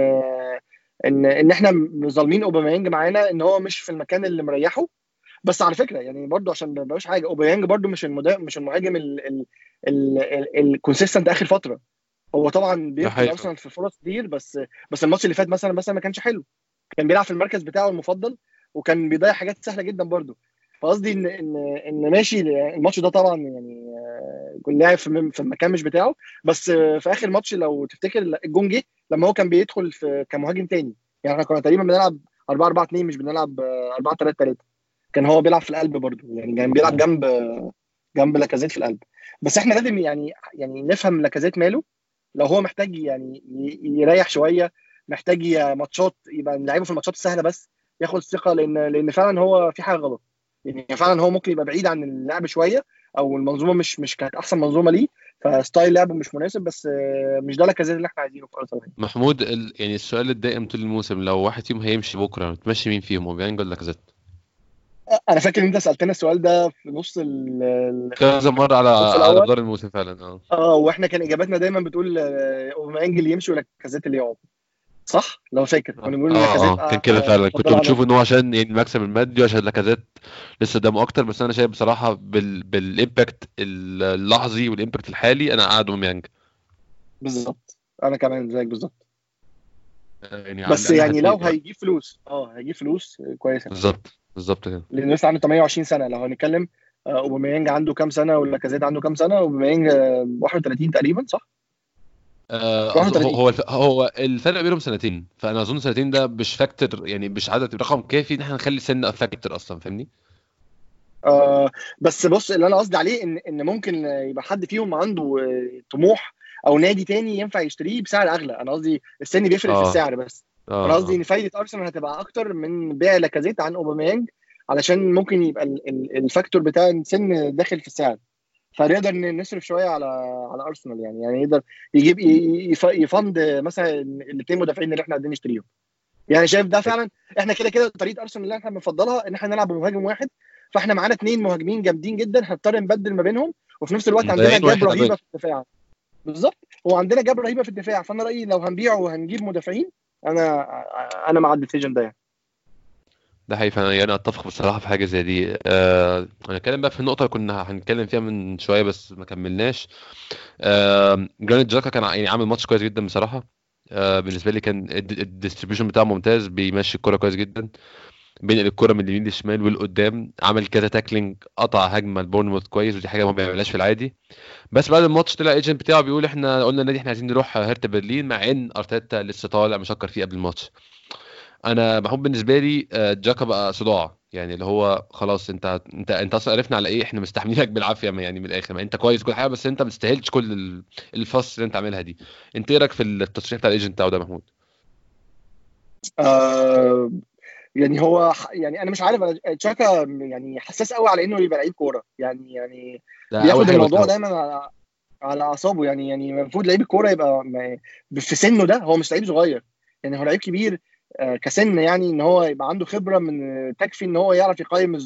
إن إن إحنا ظالمين أوباميانج معانا إن هو مش في المكان اللي مريحه. بس على فكرة يعني برضو عشان ما يبقاش حاجة اوباميانج برضو مش المدا... مش المهاجم ال consistent آخر فترة. هو طبعا بيدخل أرسنال في فرص كتير بس بس الماتش اللي فات مثلا مثلا ما كانش حلو. كان بيلعب في المركز بتاعه المفضل وكان بيضيع حاجات سهلة جدا برضو. فقصدي إن إن إن ماشي الماتش ده طبعا يعني كل لاعب في المكان مش بتاعه. بس في آخر ماتش لو تفتكر الجون جه لما هو كان بيدخل في كمهاجم تاني. يعني إحنا كنا تقريبا بنلعب 4 4 2 مش بنلعب 4 3 3 كان هو بيلعب في القلب برضه يعني كان بيلعب جنب جنب لاكازيت في القلب. بس إحنا لازم يعني يعني نفهم لاكازيت ماله. لو هو محتاج يعني يريح شوية محتاج ماتشات يبقى نلعبه في الماتشات السهلة بس ياخد ثقة لأن لأن فعلا هو في حاجة غلط. يعني فعلا هو ممكن يبقى بعيد عن اللعب شوية أو المنظومة مش مش كانت أحسن منظومة ليه فستايل لعبه مش مناسب بس مش ده لاكازيت اللي إحنا عايزينه في أرسنال. محمود ال... يعني السؤال الدائم طول الموسم لو واحد فيهم هيمشي بكرة تمشي مين فيهم أوبيانج ولا لاكازيت؟ أنا فاكر إن أنت سألتنا السؤال ده في نص ال كذا مرة على على مدار الموسم فعلا آه. آه وإحنا كان إجاباتنا دايما بتقول اوباميانج اللي يمشي ولاكازيت اللي يقعد. صح؟ لو فاكر. كنا بنقول لاكازيت آه, آه كان كده فعلا. كنت بتشوف إن هو عشان يعني المكسب المادي وعشان لاكازيت لسه قدامه أكتر بس أنا شايف بصراحة بال... بال impact اللحظي وال impact الحالي أنا قاعد اوباميانج بالظبط. أنا كمان زيك بالظبط. يعني بس يعني لو هيجيب فلوس آه هيجيب فلوس كويسة. بالظبط. بالظبط كده لأن لسه عنده 28 سنة لو هنتكلم أوباميانج عنده كام سنة ولاكازيت عنده كام سنة أوباميانج 31 تقريبا صح؟ آه هو هو الفرق بينهم سنتين فأنا أظن سنتين ده مش factor يعني مش عدد رقم كافي إن إحنا نخلي سن factor أصلا فاهمني؟ آه بس بص اللي أنا قصدي عليه ان إن ممكن يبقى حد فيهم عنده طموح أو نادي تاني ينفع يشتريه بسعر أغلى أنا قصدي السن بيفرق آه. في السعر بس آه. أنا قصدي إن فايده أرسنال هتبقى أكتر من بيع لاكازيت عن أوباميانج علشان ممكن يبقى ال factor بتاع السن داخل في السعر. فنقدر نصرف شوية على على أرسنال يعني يعني يقدر يجيب ي fund مثلا الاثنين مدافعين اللي إحنا عايزين نشتريهم. يعني شايف ده فعلا؟ إحنا كده كده طريقة أرسنال اللي إحنا بنفضلها إن إحنا نلعب بمهاجم واحد. فإحنا معانا اثنين مهاجمين جامدين جدا هنضطر نبدل ما بينهم وفي نفس الوقت عندنا gap رهيبة في الدفاع. بالظبط. هو عندنا gap رهيبة في الدفاع. فأنا رأيي لو هنبيعه وهنجيب مدافعين أنا أنا مع ال decision ده يعني ده حقيقي فانا يعني أتفق بصراحة في حاجة زي دي. آه هنتكلم بقى في النقطة كنا هنتكلم فيها من شوية بس ما كملناش. آه جرانيت جاكا كان يعني عامل ماتش كويس جدا بصراحة. آه بالنسبة لي كان ال distribution بتاعه ممتاز بيمشي الكورة كويس جدا. بينقل الكوره من اليمين للشمال والقدام عمل كذا tackling قطع هجمة لبورنموث كويس ودي حاجة ما بيعملهاش في العادي. بس بعد الماتش طلع agent بتاعه بيقول إحنا قلنا النادي إحنا عايزين نروح هرتا برلين مع إن أرتيتا لسه طالع مشكر فيه قبل الماتش. أنا بحب بالنسبة لي جاكا بقى صداع. يعني اللي هو خلاص أنت أنت أنت أصلا عرفنا على إيه إحنا مستحملينك بالعافية يعني من الآخر. ما أنت كويس كل حاجة بس أنت ما تستاهلش كل ال fuss اللي أنت عاملها دي. أنت إيه رأيك في التصريح بتاع ال agent بتاعه ده محمود؟ آه يعني هو يعني أنا مش عارف جاكا يعني حساس قوي على إنه يبقى لعيب كورة. يعني يعني بياخد الموضوع دايما على على أعصابه. يعني يعني المفروض لعيب الكورة يبقى في سنه ده هو مش لعيب صغير. يعني هو لعيب كبير كسن يعني إن هو يبقى عنده خبرة من تكفي إن هو يعرف يقيم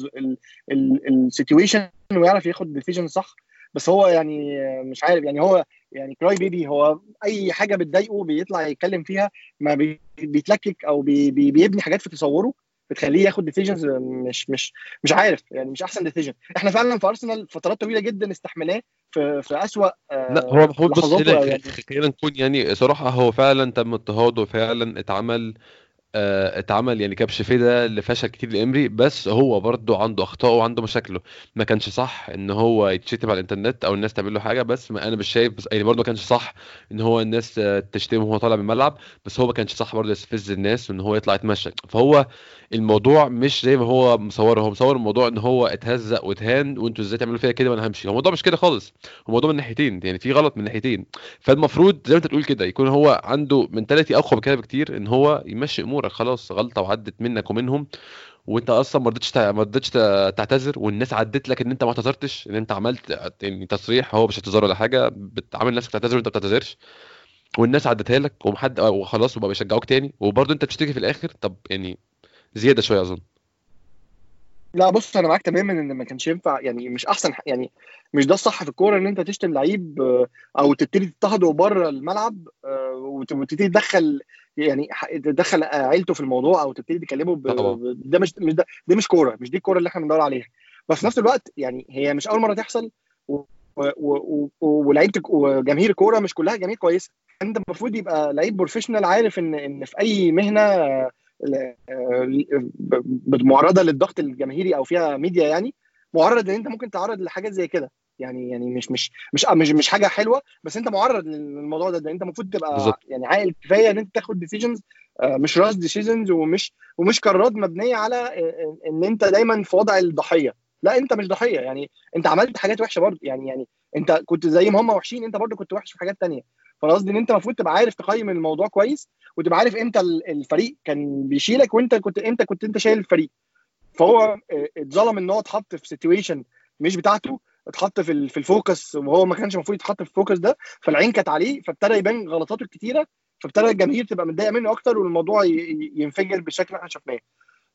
ال situation ويعرف ياخد decision صح. بس هو يعني مش عارف يعني هو يعني cry baby هو أي حاجة بتضايقه بيطلع يتكلم فيها ما بيتلكك أو بي بيبني حاجات في تصوره بتخليه ياخد decisions مش مش مش عارف يعني مش أحسن ديسيجن إحنا فعلا في ارسنال فترات طويلة جدا استحملناه في في اسوء لا هو محمود بص يعني. خلينا نكون يعني صراحة هو فعلا تم اضطهاده فعلا اتعمل آه، اتعمل يعني كبش فدا لفشل كتير لامري بس هو برضه عنده أخطاء وعنده مشاكله. ما كانش صح إن هو يتشتم على الإنترنت أو الناس تعمل له حاجة بس ما أنا مش شايف بس يعني برضه ما كانش صح إن هو الناس تشتمه وهو طالع من الملعب بس هو ما كانش صح برضه يستفز الناس وإن هو يطلع يتمشى. فهو الموضوع مش زي ما هو مصوره هو مصور الموضوع إن هو اتهزق واتهان وإنتوا إزاي تعملوا فيا كده وأنا همشي. هو الموضوع مش كده خالص هو الموضوع من ناحيتين يعني في غلط من ناحيتين. فالمفروض زي ما أنت تقول كده يكون هو عنده منتاليتي أقوى من كده بكتير إن هو يمشي امورك خلاص غلطة وعدت منك ومنهم وانت أصلا ما رضيتش ما رضيتش تعتذر والناس عدت لك إن أنت ما اعتذرتش إن أنت عملت يعني تصريح هو مش اعتذار ولا حاجة بتعامل نفسك تعتذر وأنت ما بتعتذرش والناس عدتها لك ومحد وخلاص وبقى بيشجعوك تاني وبرضه أنت بتشتكي في الآخر. طب يعني زيادة شوية أظن. لا بص أنا معاك تماما إن ما كانش ينفع يعني مش أحسن يعني مش ده الصح في الكورة إن أنت تشتم لعيب آه، أو تبتدي تضطهده بره الملعب آه، وتبتدي تدخل يعني تدخل عيلته في الموضوع أو تبتدي تكلمه ب... ده مش مش ده, ده مش كورة مش دي الكورة اللي إحنا بندور عليها. بس في نفس الوقت يعني هي مش أول مرة تحصل ولعيبة وجماهير الكورة مش كلها جماهير كويسة. أنت المفروض يبقى لعيب بروفيشنال عارف إن إن في أي مهنة معرضة للضغط الجماهيري أو فيها ميديا يعني معرض إن أنت ممكن تعرض لحاجات زي كده. يعني يعني مش مش مش مش مش حاجة حلوة بس أنت معرض للموضوع ده, ده أنت المفروض تبقى بالزبط. يعني عاقل كفاية إن أنت تاخد decisions آه، مش rash decisions ومش ومش قرارات مبنية على إن أنت دايما في وضع الضحية. لا أنت مش ضحية يعني أنت عملت حاجات وحشة برضه يعني يعني أنت كنت زي ما هم وحشين أنت برضه كنت وحش في حاجات تانية. فانا قصدي إن أنت المفروض تبقى عارف تقيم الموضوع كويس وتبقى عارف إمتى الفريق كان بيشيلك وانت كنت إمتى كنت أنت شايل الفريق. فهو آه، اتظلم إن هو اتحط في situation مش بتاعته اتحط في في ال focus وهو ما كانش المفروض يتحط في ال focus ده فالعين كانت عليه فابتدى يبان غلطاته الكتيرة فابتدى الجماهير تبقى متضايقة منه أكتر والموضوع ينفجر بالشكل اللي إحنا شفناه.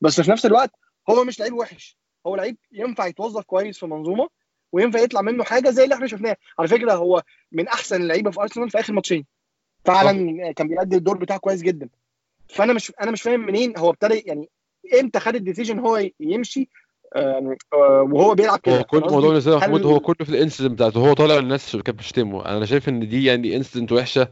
بس في نفس الوقت هو مش لعيب وحش هو لعيب ينفع يتوظف كويس في منظومة وينفع يطلع منه حاجة زي اللي إحنا شفناه. على فكرة هو من أحسن اللعيبة في أرسنال في آخر ماتشين. فعلا كان بيأدي الدور بتاعه كويس جدا. فأنا مش أنا مش فاهم منين هو ابتدى يعني إمتى خد ال decision هو يمشي وهو بيلعب كده. هو كل موضوع نزيه محمود هو كله في ال incident بتاعته. هو طالع الناس كانت بتشتمه أنا شايف إن دي يعني incident وحشة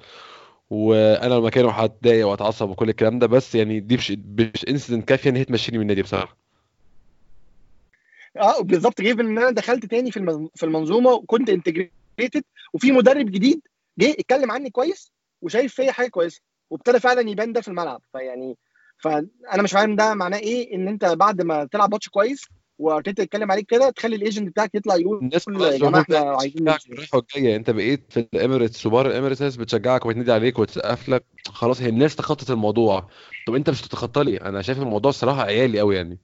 وأنا لو مكانه هتضايق وأتعصب وكل الكلام ده بس يعني دي مش مش incident كافية إن هي تمشيني من النادي بصراحة. آه بالظبط. جيب إن أنا دخلت تاني في في المنظومة وكنت integrated وفي مدرب جديد جه اتكلم عني كويس وشايف فيا حاجة كويسة وابتدى فعلا يبان ده في الملعب. فيعني فأنا مش فاهم ده معناه إيه؟ إن أنت بعد ما تلعب ماتش كويس وارتيتا يتكلم عليك كده تخلي ال agent بتاعك يطلع يقول الناس يا جماعة إحنا عايزين الرايحه والجايه انت بقيت في ال Emirates وبرا ال Emirates ناس بتشجعك وبتنادي عليك وتسقف لك خلاص هي الناس تخطت الموضوع. طب انت مش تتخطى لي أنا شايف الموضوع الصراحة عيالي قوي يعني.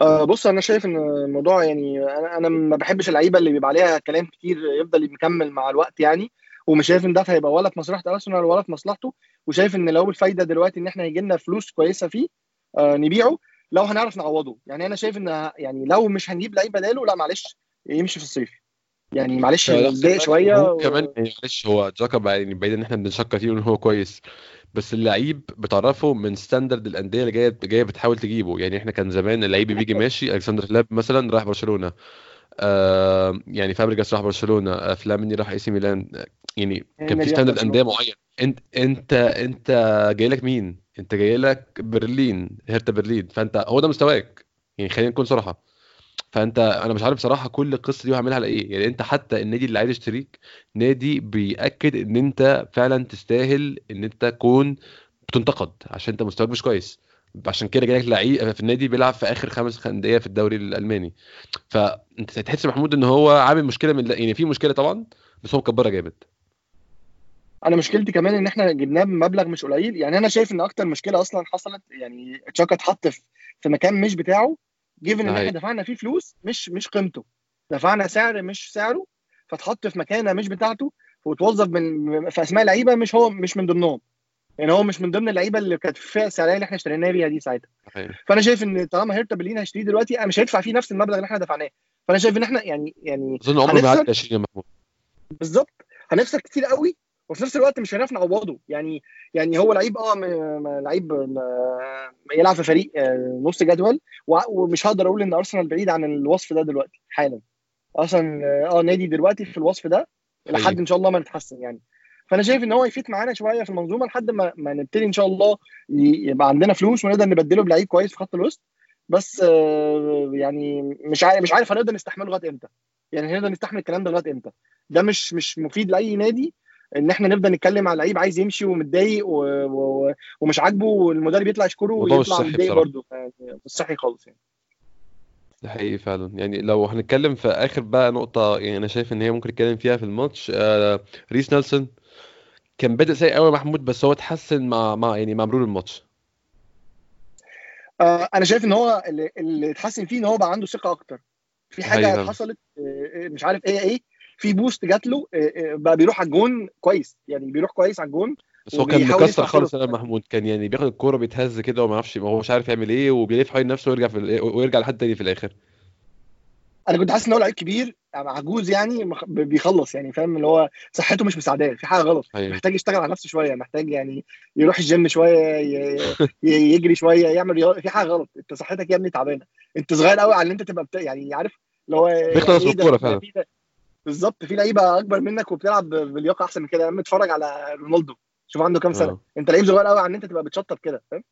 آه بص أنا شايف إن الموضوع يعني أنا أنا ما بحبش اللعيبة اللي بيبقى عليها كلام كتير يفضل مكمل مع الوقت يعني. ومش شايف إن ده هيبقى ولا في مصلحة أرسنال ولا في مصلحته. وشايف إن لو الفايدة دلوقتي إن إحنا يجي لنا فلوس كويسة فيه آه نبيعه. لو هنعرف نعوضه. يعني أنا شايف إن يعني لو مش هنجيب لعيب بداله لا معلش يمشي في الصيف. يعني معلش نتضايق شوية و... كمان معلش هو جاكا يعني بعيد إن إحنا بنشكر فيه إن هو كويس. بس اللعيب بتعرفه من standard الأندية اللي جاية جاية بتحاول تجيبه. يعني إحنا كان زمان اللعيب بيجي ماشي ألكسندر هليب مثلا راح برشلونة. آه يعني فابريجاس راح برشلونة. آه فلاميني راح إي سي ميلان. يعني كان في standard أندية معين. أنت أنت أنت جاي لك مين؟ انت جاي لك برلين هيرتا برلين فانت هو ده مستواك. يعني خلينا نكون صراحة. فانت أنا مش عارف بصراحه كل القصة دي هعملها على إيه. يعني انت حتى النادي اللي عايز يشتريك نادي بيأكد ان انت فعلا تستاهل ان انت تكون بتنتقد عشان انت مستواك مش كويس. عشان كده جاي لك لعيب في النادي بيلعب في آخر خمس انديه في الدوري الألماني. فانت تحس محمود إن هو عامل مشكلة من يعني في مشكلة طبعا بس هو مكبرها جامد. أنا مشكلتي كمان ان إحنا جبناه بمبلغ مش قليل. يعني أنا شايف ان أكتر مشكلة أصلا حصلت يعني تشاكا اتحط في مكان مش بتاعه جيفن ان إحنا دفعنا فيه فلوس مش مش قيمته. دفعنا سعر مش سعره فاتحط في مكانة مش بتاعته وتوظف من في أسماء لعيبة مش هو مش من ضمنهم. يعني هو مش من ضمن اللعيبة اللي كانت في الفئه السعرية اللي إحنا اشتريناها بيها دي ساعتها. فأنا شايف إن طالما هيرتا برلين هيشتريه دلوقتي أنا مش هيدفع فيه نفس المبلغ اللي إحنا دفعناه. فأنا شايف إن إحنا يعني يعني أظن عمره ما عدى 20 يا محمود. بالظبط. هنخسر كتير قوي وفي نفس الوقت مش هنعرف نعوضه. يعني يعني هو لعيب آه لعيب يلعب في فريق آه، نص جدول ومش هقدر أقول إن أرسنال بعيد عن الوصف ده دلوقتي حالا. أصلا آه نادي دلوقتي في الوصف ده لحد إن شاء الله ما نتحسن يعني. فأنا شايف إن هو يفيد معانا شوية في المنظومة لحد ما, ما نبتدي إن شاء الله يبقى عندنا فلوس ونقدر نبدله بلعيب كويس في خط الوسط. بس آه، يعني مش عارف مش عارف هنقدر نستحمله لغاية إمتى. يعني هنقدر نستحمل الكلام ده لغاية إمتى. ده مش مش مفيد لأي نادي ان إحنا نفضل نتكلم على لعيب عايز يمشي ومتضايق و... و... ومش عاجبه والمدرب يطلع يشكره ويطلع متضايق برضه مش صحي خالص يعني. ده حقيقي فعلا. يعني لو هنتكلم في آخر بقى نقطة يعني أنا شايف إن هي ممكن نتكلم فيها في الماتش آه ريس نيلسون كان بادئ سيء قوي محمود بس هو اتحسن مع مع يعني مع مرور الماتش. آه أنا شايف إن هو اللي, اللي اتحسن فيه إن هو بقى عنده ثقة أكتر. في حاجة حصلت آه مش عارف إيه إيه في boost جات له آه، آه، بقى بيروح على الجون كويس يعني بيروح كويس على الجون بس هو كان مكسر خالص أنا محمود. كان يعني بياخد الكورة بيتهز كده وما يعرفش هو مش عارف يعمل إيه وبيلف حوالين نفسه ويرجع في ويرجع لحد تاني في الآخر. أنا كنت حاسس إن هو لعيب كبير عجوز يعني بيخلص يعني فاهم؟ اللي هو صحته مش مساعداه في حاجة غلط. أيوه. محتاج يشتغل على نفسه شوية محتاج يعني يروح الجيم شوية يجري شوية يعمل رياضة في حاجة غلط. أنت صحتك يا ابني تعبانة. أنت صغير قوي على ان أنت تبقى بتا... يعني عارف اللي هو يعني بيخلص ده؟ بالكوره فعلا. في ده- بالظبط. في لعيبة أكبر منك وبتلعب بلياقة أحسن من كده. يا عم اتفرج على رونالدو. شوف عنده كام سنة. آه. أنت لعيب صغير قوي إن أنت تبقى بتشطب كده فاهم؟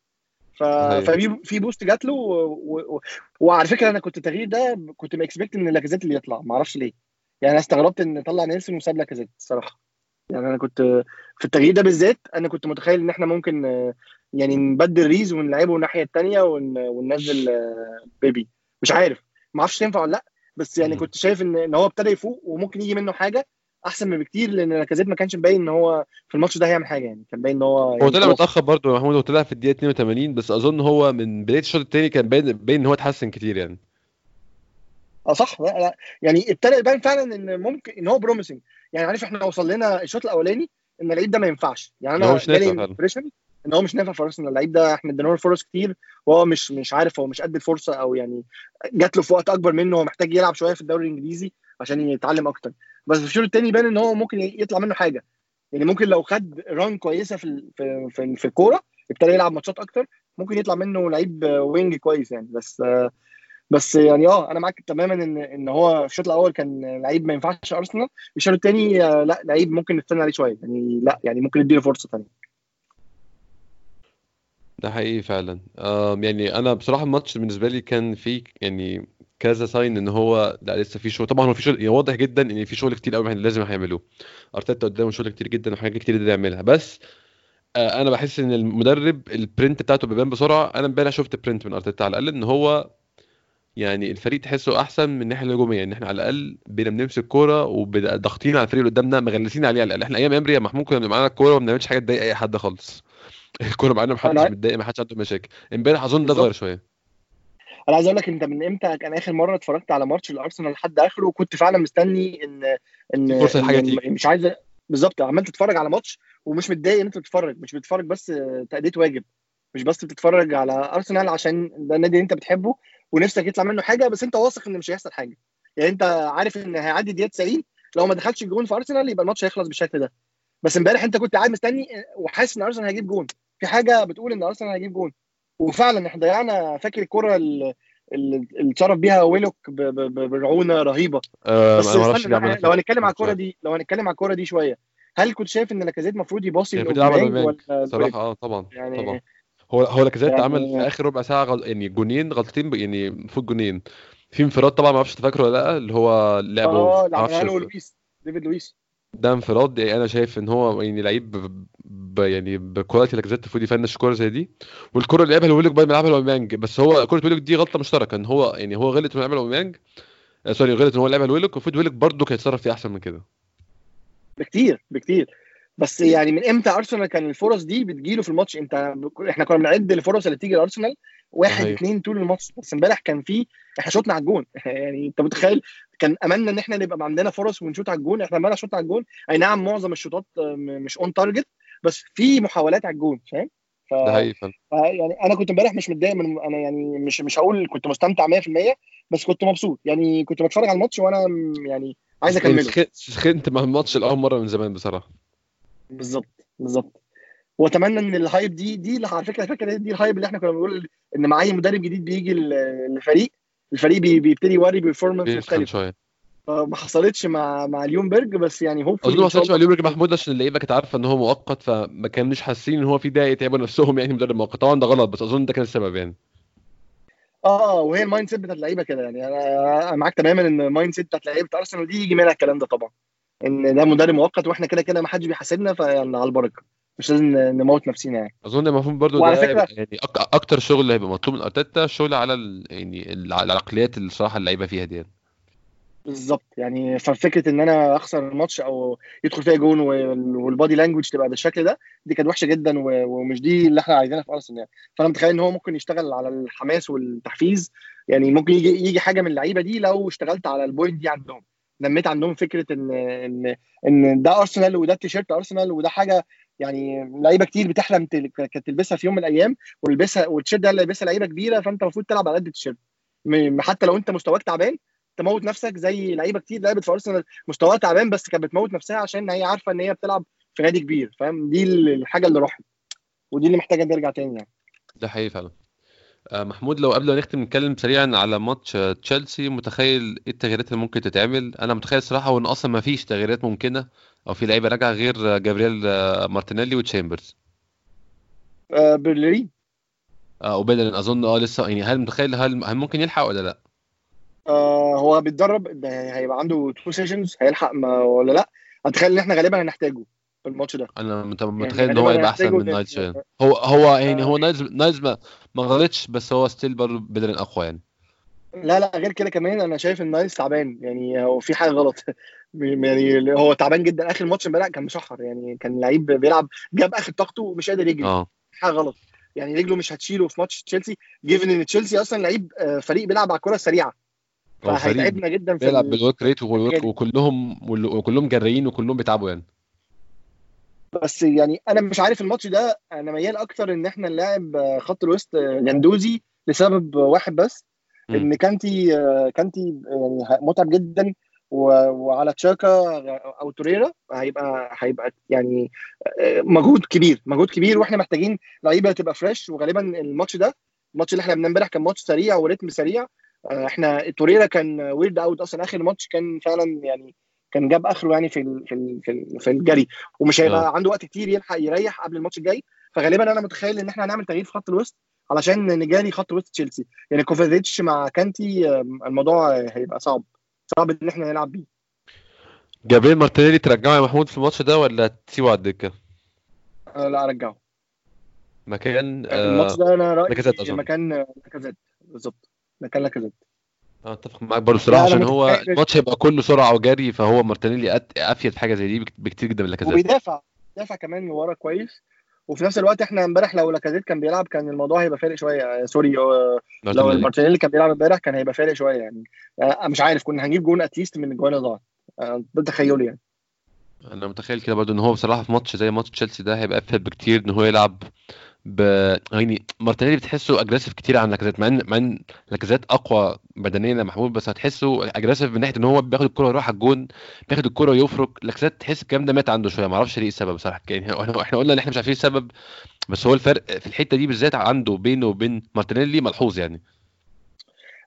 ف... ففي في boost جات له و... و... و... وعلى فكرة أنا كنت التغيير ده كنت م expect إن لاكازيت اللي يطلع. ما أعرفش ليه. يعني أنا استغربت إن طلع نيلسون وساب لاكازيت الصراحة. يعني أنا كنت في التغيير ده بالذات أنا كنت متخيل إن إحنا ممكن يعني نبدل ريس ونلعبه الناحية الثانية ون... وننزل آه، بيبي. مش عارف. ما أعرفش تنفع ولا لأ. بس يعني. كنت شايف ان إن هو ابتدى يفوق وممكن يجي منه حاجة أحسن من بكتير لأن لاكازيت ما كانش مبين إن هو في الماتش ده هيعمل حاجة يعني. كان باين إن هو هو طلع متأخر برضه يا محمود هو طلع في الدقيقة 82 بس أظن هو من بداية الشوط الثاني كان باين باين إن هو اتحسن كتير يعني. آه صح. لا لا. يعني ابتدى يبان فعلا إن ممكن إن هو promising يعني عارف إحنا وصل لنا الشوط الأولاني إن اللعيب ده ما ينفعش. يعني أنا مش جالي impression إن هو مش نافع في أرسنال. اللعيب ده إحنا ادينا له فرص كتير وهو مش مش عارف هو مش قد الفرصة أو يعني جات له في وقت أكبر منه هو محتاج يلعب شوية في الدوري الإنجليزي عشان يتعلم أكتر. بس في الشوط الثاني بان إن هو ممكن يطلع منه حاجة. يعني ممكن لو خد ران كويسة في في في, في الكورة ابتدى يلعب ماتشات أكتر ممكن يطلع منه لعيب وينج كويس يعني. بس بس يعني آه أنا معاك تماما ان إن هو الشوط الأول كان لعيب ما ينفعش أرسنال. الشوط الثاني لأ لعيب ممكن نستنى عليه شوية. يعني لأ يعني ممكن نديله فرصة ثانية ده حقيقي فعلا. يعني أنا بصراحة الماتش بالنسبة لي كان فيه يعني كذا sign إن هو لأ لسه في شغل. طبعا هو في شغل يعني واضح جدا إن في شغل كتير قوي لازم هيعملوه. أرتيتا قدامه شغل كتير جدا وحاجات كتير يقدر يعملها. بس آه، أنا بحس إن المدرب ال print بتاعته بيبان بسرعة. أنا امبارح شفت print من أرتيتا. على الأقل إن هو يعني الفريق تحسه أحسن من الناحية الهجومية. ان إحنا على الأقل بقينا بنمسك كورة وضاغطين على الفريق اللي قدامنا مغلسين عليه. على الأقل إحنا أيام إمري يا محمود كنا بنبقى معانا الكورة وما بنعملش حاجة تضايق أي حد خالص. الكورة معانا محدش متضايق محدش عنده مشاكل. إمبارح أظن ده اتغير شوية. أنا عايز أقول لك أنت من إمتى؟ كان آخر مرة اتفرجت على ماتش الأرسنال لحد آخره وكنت فعلا مستني ان ان إن مش عايز بالظبط. عمال تتفرج على ماتش ومش متضايق إن أنت بتتفرج مش بتتفرج بس تأدية واجب. مش بس بتتفرج على أرسنال عشان ده النادي اللي أنت بتحبه ونفسك يطلع منه حاجة بس أنت واثق إن مش هيحصل حاجة. يعني أنت عارف إن هيعدي دقيقه 90 لو ما دخلش الجون في أرسنال يبقى الماتش هيخلص بالشكل ده. بس إمبارح أنت كنت قاعد مستني وحاسس إن أرسنال هيجيب جون. في حاجة بتقول إن أرسنال هيجيب جون. وفعلا إحنا ضيعنا فاكر الكرة اللي اتصرف فيها ويلوك برعونة رهيبة. آه بس لو هنتكلم على كده الكوره دي لو هنتكلم على الكوره دي شوية هل كنت شايف إن لاكازيت المفروض يباصي ولا صراحة آه طبعا طبعا. يعني هو هو لاكازيت عمل في يعني آخر ربع ساعة غل... يعني جونين غلطتين ب... يعني المفروض جونين. في انفراد طبعا ما أعرفش أنت فاكره ولا لأ اللي هو لعبه آه عملها له لويس ديفيد لويس. ده انفراد. يعني أنا شايف إن هو يعني لعيب ب... يعني بكواليتي لاكازيت المفروض يـ finish كورة زي دي. والكوره اللي لعبها لويلوك بعد ما لعبها لأوباميانج. بس هو كوره ويلوك دي غلطة مشتركة إن هو يعني هو غلط انه لعبها لأوباميانج. آه sorry غلط إن هو لعبها لويلوك المفروض ويلوك برضه كان يتصرف فيها أحسن من كده. بكتير بكتير. بس يعني من إمتى أرسنال كان الفرص دي بتجيله في الماتش؟ انت إحنا كنا بنعد الفرص اللي بتيجي لأرسنال واحد صحيح. اثنين طول الماتش بس إمبارح كان في إحنا شوطنا على الجون. يعني أنت متخيل؟ كان أملنا إن إحنا نبقى عندنا فرص ونشوط على الجون إحنا عمالنا شوط على الجون. أي نعم معظم الشوطات آه، مش on target بس في محاولات على الجون فاهم؟ ف ده حقيقي يعني أنا كنت إمبارح مش متضايق من أنا يعني مش مش هقول كنت مستمتع 100% بس كنت مبسوط. يعني كنت بتفرج على الماتش وأنا يعني عايز أكمله. سخ- سخنت مع الماتش لأول مرة من زمان بصراحة. بالظبط بالظبط. واتمنى إن ال hype دي دي على فكرة فاكر دي ال hype اللي إحنا كنا بنقول إن مع اي مدرب جديد بيجي ال- الفريق الفريق بي- بيبتدي يوري performance بيسخن مختلف. شوية. فما حصلتش مع مع ليونبرج بس يعني اظن hopefully ما حصلش مع ليونبرج محمود عشان اللعيبة كانت عارفة إن هو مؤقت فما كانوش حاسين إن هو في داعي يتعبوا نفسهم يعني مدرب مؤقت. طبعا ده غلط بس أظن ده كان السبب يعني. آه وهي ال mindset بتاعت اللعيبة كده يعني. أنا معاك تماما إن ال mindset بتاعت لعيبة أرسنال دي يجي منها الكلام ده طبعا. إن ده مدرب مؤقت وإحنا كده كده ما حدش بيحاسبنا فيعني على البركة. مش لازم نموت نفسينا يعني. أظن المفروض برضو وعلى ده يبقى يعني أكتر شغل هيبقى مطلوب من أرتيتا الشغل على ال... يعني العقليات اللي الصراحه اللعيبة فيها دي يعني. بالظبط. يعني ففكرة إن أنا أخسر الماتش أو يدخل فيها جون وال- وال body language تبقى بالشكل ده دي كانت وحشة جدا ومش دي اللي إحنا عايزينها في أرسنال يعني. فأنا متخيل إن هو ممكن يشتغل على الحماس والتحفيز. يعني ممكن يجي يجي حاجة من اللعيبة دي لو اشتغلت على ال point دي عندهم. نميت عندهم فكرة ان ان إن ده أرسنال وده التيشيرت أرسنال وده حاجة يعني لعيبة كتير بتحلم كانت تلبسها في يوم من الأيام ولبسها والتيشيرت ده اللي لابسها لعيبة كبيرة فأنت المفروض تلعب على قد التيشيرت. حتى لو أنت مستواك تعبان تموت نفسك زي لعيبة كتير لعبت في أرسنال. مستواها تعبان بس كانت بتموت نفسها عشان هي عارفة إن هي بتلعب في نادي كبير فاهم؟ دي الحاجة اللي راحت. ودي اللي محتاجة ترجع تاني يعني. ده حقيقي فعلا. محمود لو قبل ما نختم نتكلم سريعا على ماتش آه، تشيلسي متخيل إيه التغييرات اللي ممكن تتعمل؟ أنا متخيل الصراحه وإن أصلا ما فيش تغييرات ممكنة أو في لعيبة راجعة غير آه، جابرييل آه، مارتينيلي وتشامبرز. آه بيلرين آه وبيلرين أظن آه لسه يعني هل متخيل هل هل ممكن يلحق ولا لأ؟ آه هو بيتدرب هيبقى عنده two sessions هيلحق ما ولا لأ؟ أتخيل إن إحنا غالبا هنحتاجه. في الماتش ده. أنا مت- متخيل إن هو يبقى أحسن من نايلز شوية هو هو يعني آه. هو نايلز نايلز ما ما غلطش بس هو still برضه بيلرين أقوى يعني. لا لا غير كده كمان أنا شايف إن نايلز تعبان. يعني هو في حاجة غلط. يعني هو تعبان جدا. آخر ماتش امبارح كان مشحر. يعني كان لعيب بيلعب جاب آخر طاقته ومش قادر يجري. آه. في حاجة غلط. يعني رجله مش هتشيله في ماتش تشيلسي given إن تشيلسي أصلا لعيب آه، فريق بيلعب على الكرة السريعه فهيتعبنا جدا في بيلعب ال- بال work rate يعني. وكلهم وكلهم جريين وكلهم بيتعبوا يعني. بس يعني أنا مش عارف الماتش ده أنا ميال أكتر إن إحنا نلاعب خط الوسط جندوزي لسبب واحد بس. إن كانتي كانتي يعني متعب جدا وعلى تشاكا أو توريرا هيبقى هيبقى يعني مجهود كبير مجهود كبير وإحنا محتاجين لعيبة تبقى fresh وغالبا الماتش ده الماتش اللي إحنا لعبناه إمبارح كان ماتش سريع و rhythm سريع آه، إحنا توريرا كان worn out أصلا آخر ماتش كان فعلا يعني كان جاب آخره يعني في في في, ال في الجري ومش هيبقى آه. عنده وقت كتير يلحق يريح قبل الماتش الجاي. فغالبا أنا متخيل إن إحنا هنعمل تغيير في خط الوسط علشان نجاري خط وسط تشيلسي. يعني كوفازيتش مع كانتي الموضوع آه، هيبقى صعب. صعب إن إحنا نلعب بيه. جابريل مارتينيلي ترجعه يا محمود في الماتش ده ولا تسيبه على الدكة؟ آه، لا ارجعه مكان الماتش آه ده أنا لاكازيت رأيي. مكان آه، لاكازيت. بالظبط. مكان لاكازيت. أتفق معاك برضه أنا عشان هو الماتش هيبقى كله سرعة وجري فهو مارتينيلي أفيد في حاجة زي دي بك- بكتير جدا من لاكازيت. وبيدافع بيدافع كمان من ورا كويس. وفي نفس الوقت إحنا امبارح لو لاكازيت كان بيلعب كان الموضوع هيبقى فارق شوية. آه، sorry آه، لو مارتينيلي. كان بيلعب امبارح كان هيبقى فارق شوية يعني. آه، مش عارف كنا هنجيب جون at least من الجوان اللي ضاعت ده تخيلي يعني. أنا متخيل كده برضه إن هو بصراحة في ماتش زي ماتش تشيلسي ده هيبقى أفيد بكتير إن هو يلعب ب يعني مارتينيلي بتحسه aggressive كتير عن لاكازيت مع ان مع إن لاكازيت أقوى بدنيا يا محمود بس هتحسه aggressive من ناحية إن هو بياخد الكرة ويروح على الجون بياخد الكرة ويفرك. لاكازيت تحس الكلام ده مات عنده شوية ما أعرفش ليه السبب بصراحه يعني إحنا قلنا إن إحنا مش عارفين السبب بس هو الفرق في الحتة دي بالذات عنده بينه وبين مارتينيلي ملحوظ يعني.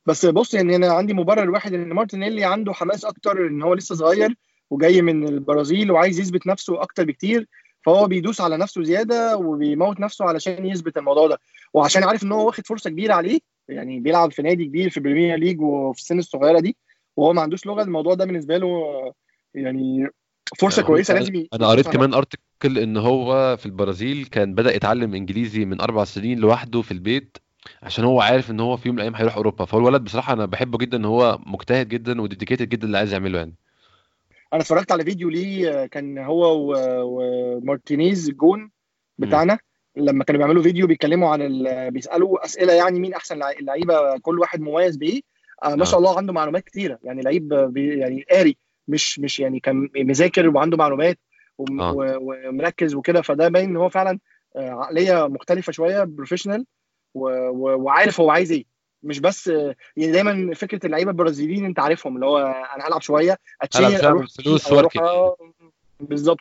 بس بص يعني أنا عندي مبرر واحد إن مارتينيلي عنده حماس أكتر إن هو لسه صغير وجاي من البرازيل وعايز يثبت نفسه أكتر بكتير. فهو بيدوس على نفسه زيادة وبيموت نفسه علشان يثبت الموضوع ده. وعشان عارف إن هو واخد فرصة كبيرة عليه يعني بيلعب في نادي كبير في البريمير ليج وفي السن الصغيرة دي وهو ما عندوش لغة الموضوع ده بالنسبة له يعني فرصة يعني كويسة لازم أنا قريت كمان article إن هو في البرازيل كان بدأ يتعلم إنجليزي من أربع سنين لوحده في البيت عشان هو عارف إن هو في يوم من الأيام هيروح أوروبا. فهو الولد بصراحة أنا بحبه جدا إن هو مجتهد جدا و dedicated جدا اللي عايز يعمله يعني. أنا اتفرجت على فيديو ليه آه، كان هو ومارتينيز الجون بتاعنا. لما كانوا بيعملوا فيديو بيتكلموا عن ال- بيسألوا أسئلة يعني مين أحسن لع- لعيبة كل واحد مميز بايه آه ما آه. شاء الله عنده معلومات كتيرة. يعني لعيب بي يعني قاري مش مش يعني كان مذاكر وعنده معلومات وم- آه. ومركز وكده. فده باين إن هو فعلا آه، عقلية مختلفة شوية professional وعارف هو عايز إيه. مش بس يعني دايما فكرة اللعيبة البرازيليين أنت عارفهم اللي هو أنا هلعب شوية شوية أروح واركن. آه، بالظبط.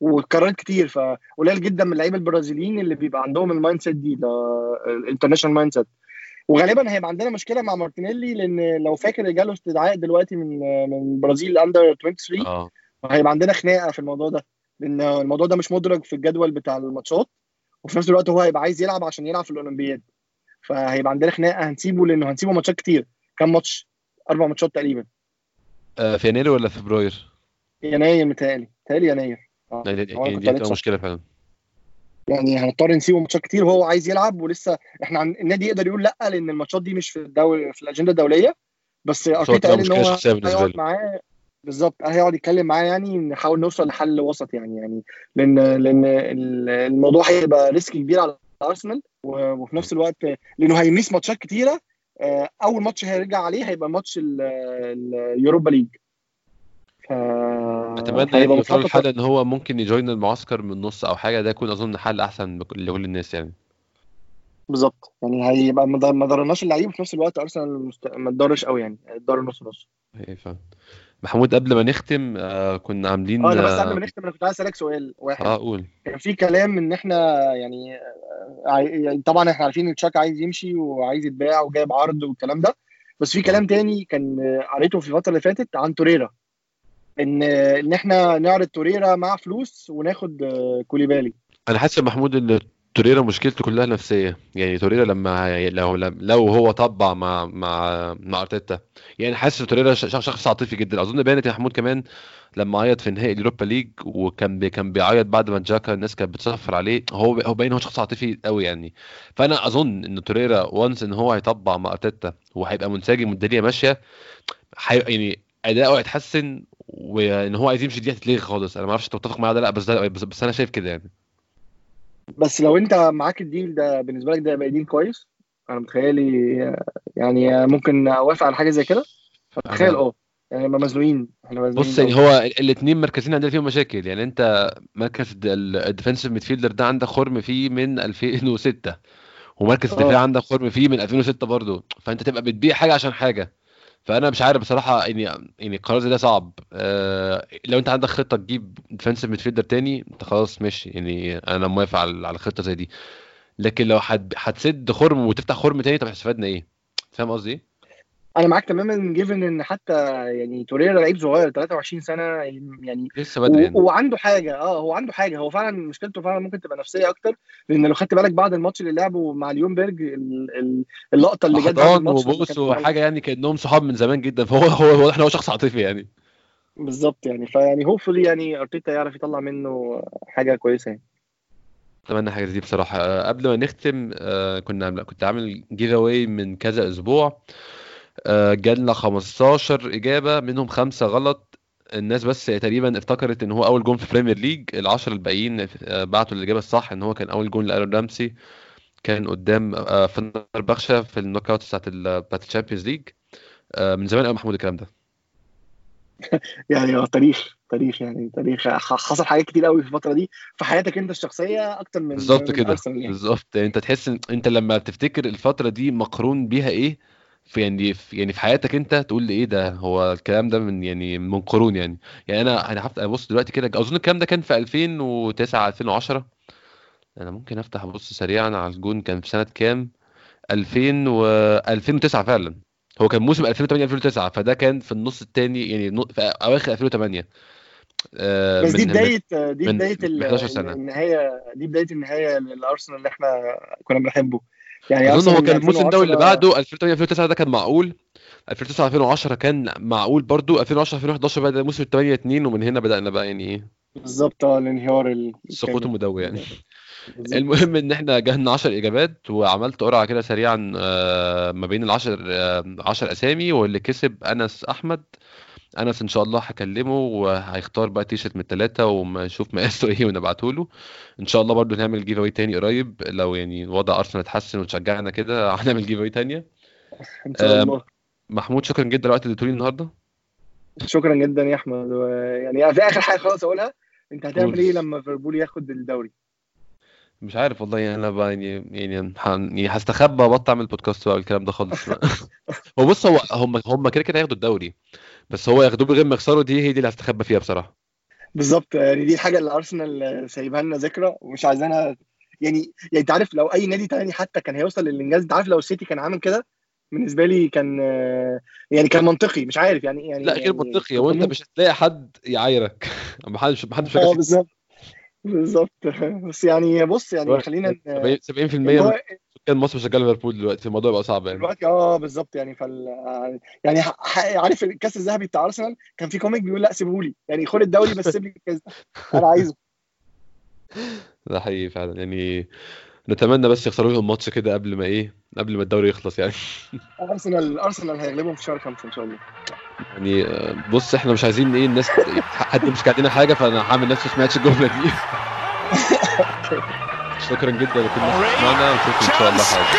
واتكررت كتير فقليل جدا من اللعيبة البرازيليين اللي بيبقى عندهم ال mindset دي ال international mindset وغالبا هيبقى عندنا مشكلة مع مارتينيلي لأن لو فاكر جاله استدعاء دلوقتي من من البرازيل under 23 آه. هيبقى عندنا خناقة في الموضوع ده لأن الموضوع ده مش مدرج في الجدول بتاع الماتشات وفي نفس الوقت هو هيبقى عايز يلعب عشان يلعب في الأولمبياد. فهيبقى عندنا خناقة. هنسيبه لأنه هنسيبه ماتشات كتير. كام ماتش؟ أربع ماتشات تقريبا. آه، في يناير ولا فبراير؟ يناير متهيألي. متهيألي يناير. آه. يعني دي هتبقى. مشكلة فعلا. يعني هنضطر نسيبه ماتشات كتير وهو عايز يلعب ولسه إحنا عن... النادي يقدر يقول لأ لأن الماتشات دي مش في الدوري في الأجندة الدولية. بس أرتيتا قال إن هو هيقعد. معاه. بالظبط. هيقعد يتكلم معاه يعني نحاول نوصل لحل وسط يعني. يعني لأن لأن ال- الموضوع هيبقى ريسك كبير على أرسنال وفي نفس الوقت لأنه هي miss ماتشات كتيرة آه، أول ماتش هيرجع عليه هيبقى ماتش ال- ال- اليوروبا ليج. ف... أتمنى يعني مخطط- لحل إن هو ممكن ي join المعسكر من النص أو حاجة ده يكون أظن حل أحسن لكل الناس يعني. بالظبط. يعني هيبقى ما ضر- ضرناش اللعيب وفي نفس الوقت أرسنال. ما اتضرش قوي يعني اتضر نص نص. إيه فاهم. محمود قبل ما نختم آه كنا عاملين آه أنا بس قبل آه ما نختم أنا كنت عايز أسألك سؤال واحد. آه، قول. كان في كلام إن إحنا يعني آه، يعني طبعا إحنا عارفين إن تشاكا عايز يمشي وعايز يتباع وجايب عرض والكلام ده بس في كلام تاني كان آه، قريته في الفترة اللي فاتت عن توريرا. إن آه، إن إحنا نعرض توريرا مع فلوس وناخد آه، كوليبالي. أنا حاسس محمود إن توريرا مشكلته كلها نفسية. يعني توريرا لما لو لو هو طبع مع مع مع أرتيتا. يعني حاسس توريرا شخص عاطفي جدا. أظن بانت يا محمود كمان لما عيط في نهائي اليوروبا ليج وكان بي كان بيعيط بعد ما جاكا الناس كانت بتصفر عليه هو هو باين هو شخص عاطفي قوي يعني. فأنا أظن إن توريرا و once إن هو هيطبع مع أرتيتا وهيبقى منسجم والدنيا ماشية حي... يعني اداؤه هيتحسن وإن هو عايز يمشي دي هتتلغي خالص. أنا ما أعرفش تتفق معايا ولا لأ بس ده بس, بس أنا شايف كده يعني. بس لو انت معاك ال deal ده بالنسبة لك ده يبقى deal كويس. أنا متخيلي آه، يعني آه، ممكن أوافق على حاجة زي كده. فتخيل آه يعني مزنوقين إحنا مزنوقين بص يعني. هو الاثنين مركزين عندنا فيهم مشاكل. يعني أنت مركز ال defensive midfielder ده عندك خرم فيه من 2006 ومركز آه. الدفاع عندك خرم فيه من 2006 برضه. فأنت تبقى بتبيع حاجة عشان حاجة. فأنا مش عارف بصراحة يعني يعني القرار ده صعب. آه لو أنت عندك خطة تجيب defensive midfielder تاني أنت خلاص ماشي. يعني أنا موافق على على خطة زي دي. لكن لو هت- هتسد خرم وتفتح خرم تاني طب استفدنا إيه؟ فاهم قصدي إيه؟ أنا معاك تماما given إن حتى يعني توريرا لعيب صغير 23 سنة يعني لسه بدري يعني. وعنده حاجة آه هو عنده حاجة. هو فعلا مشكلته فعلا ممكن تبقى نفسية أكتر لأن لو خدت بالك بعد الماتش اللي لعبه مع ال- اللقطة اللي جت بعد الماتش كان- وحاجة يعني كأنهم صحاب من زمان جدا. فهو هو واضح ان هو شخص عاطفي يعني. بالظبط يعني. فيعني hopefully يعني أرتيتا يعرف يطلع منه حاجة كويسة يعني. أتمنى حاجة زي دي بصراحة. قبل ما نختم آه، كنا كنت عامل giveaway من كذا أسبوع. جالنا 15 إجابة منهم خمسة غلط. الناس بس تقريبا افتكرت إن هو أول جون في بريمير ليج العشرة الباقيين آه، بعتوا الإجابة الصح إن هو كان أول جون لارون رامسي. كان قدام آه، فنربخشة في ال knockout بتاعت بتاعت الشامبيونز ليج. آه، من زمان قوي محمود الكلام ده. يعني آه تاريخ تاريخ يعني تاريخ حصل حاجات كتير قوي في الفترة دي في حياتك أنت الشخصية أكتر من بالظبط كده يعني. بالظبط. يعني أنت تحس ان أنت لما بتفتكر الفترة دي مقرون بيها إيه في يعني في يعني في حياتك انت تقول إيه ده؟ هو الكلام ده من يعني من قرون يعني. يعني أنا أنا هفتح ابص دلوقتي كده أظن الكلام ده كان في 2009 2010 أنا ممكن أفتح ابص سريعا على الجون كان في سنة كام؟ 2000 و 2009 فعلا. هو كان موسم 2008 2009 فده كان في النص الثاني يعني في أواخر 2008 آه، بس دي بدايه دي بداية من ال- 11 سنة. النهايه دي بداية النهاية للأرسنال اللي إحنا كنا بنحبه. يعني أظن هو كان الموسم ده واللي 2010 بعده 2008 2009 ده كان معقول 2009 2010 كان معقول برضو 2010 2011 بدا موسم 8 2 ومن هنا بدأنا بقى يعني إيه بالظبط آه الانهيار ال- السقوط. المدوي يعني بالظبط. المهم إن إحنا جهزنا 10 إجابات وعملت قرعة كده سريعا آه، ما بين ال 10 10 أسامي واللي كسب أنس أحمد انس إن شاء الله هكلمه وهيختار بقى تيشرت من الثلاثه ونشوف مقاسه إيه ونبعته له إن شاء الله برضو نعمل giveaway تاني قريب لو يعني وضع ارسنال اتحسن وتشجعنا كده هنعمل giveaway تانية. إن شاء آم، الله. محمود شكرا جدا. لوقت اللي تقولي النهارده. شكرا جدا يا أحمد. يعني في آخر حاجة خلاص أقولها. أنت هتعمل. إيه لما ليفربول ياخد الدوري؟ مش عارف والله يعني أنا بقى يعني يعني يعني هستخبى وابطل اعمل بودكاست بقى والكلام ده خالص. هو بص هو هم هم كده كده هياخدوا الدوري بس هو ياخدوه من غير ما يخسروا دي هي دي اللي هستخبى فيها بصراحة. بالظبط يعني دي الحاجة اللي أرسنال سايبها لنا ذكرى ومش عايزانا يعني يعني أنت عارف لو أي نادي تاني حتى كان هيوصل للإنجاز انت عارف لو السيتي كان عامل كده؟ بالنسبة لي كان يعني كان منطقي مش عارف يعني يعني لا غير يعني منطقي هو أنت مش هتلاقي حد يعايرك. محدش محدش آه فاكر بالظبط. بالظبط. بس يعني بص يعني خلينا ن- 70% إن من هو سكان مصر شغال ليفربول دلوقتي الموضوع يبقى صعب يعني. دلوقتي آه بالظبط يعني. فال يعني ح- ح- عارف الكاس الذهبي بتاع أرسنال؟ كان في comic بيقول لا سيبهولي. يعني خد الدوري بس سيب لي الكاس. ده. أنا عايزه. ده حقيقي فعلا. يعني نتمنى بس يخسروا لهم ماتش كده قبل ما إيه قبل ما الدوري يخلص يعني. أرسنال أرسنال هيغلبهم في شهر خمسة إن شاء الله. يعني بص إحنا مش عايزين إيه الناس حد مش عندنا حاجة فأنا هعمل نفسي ما سمعتش الجملة دي. شكرا جدا لكل الناس معنا ونشوفكم إن شاء الله حاجة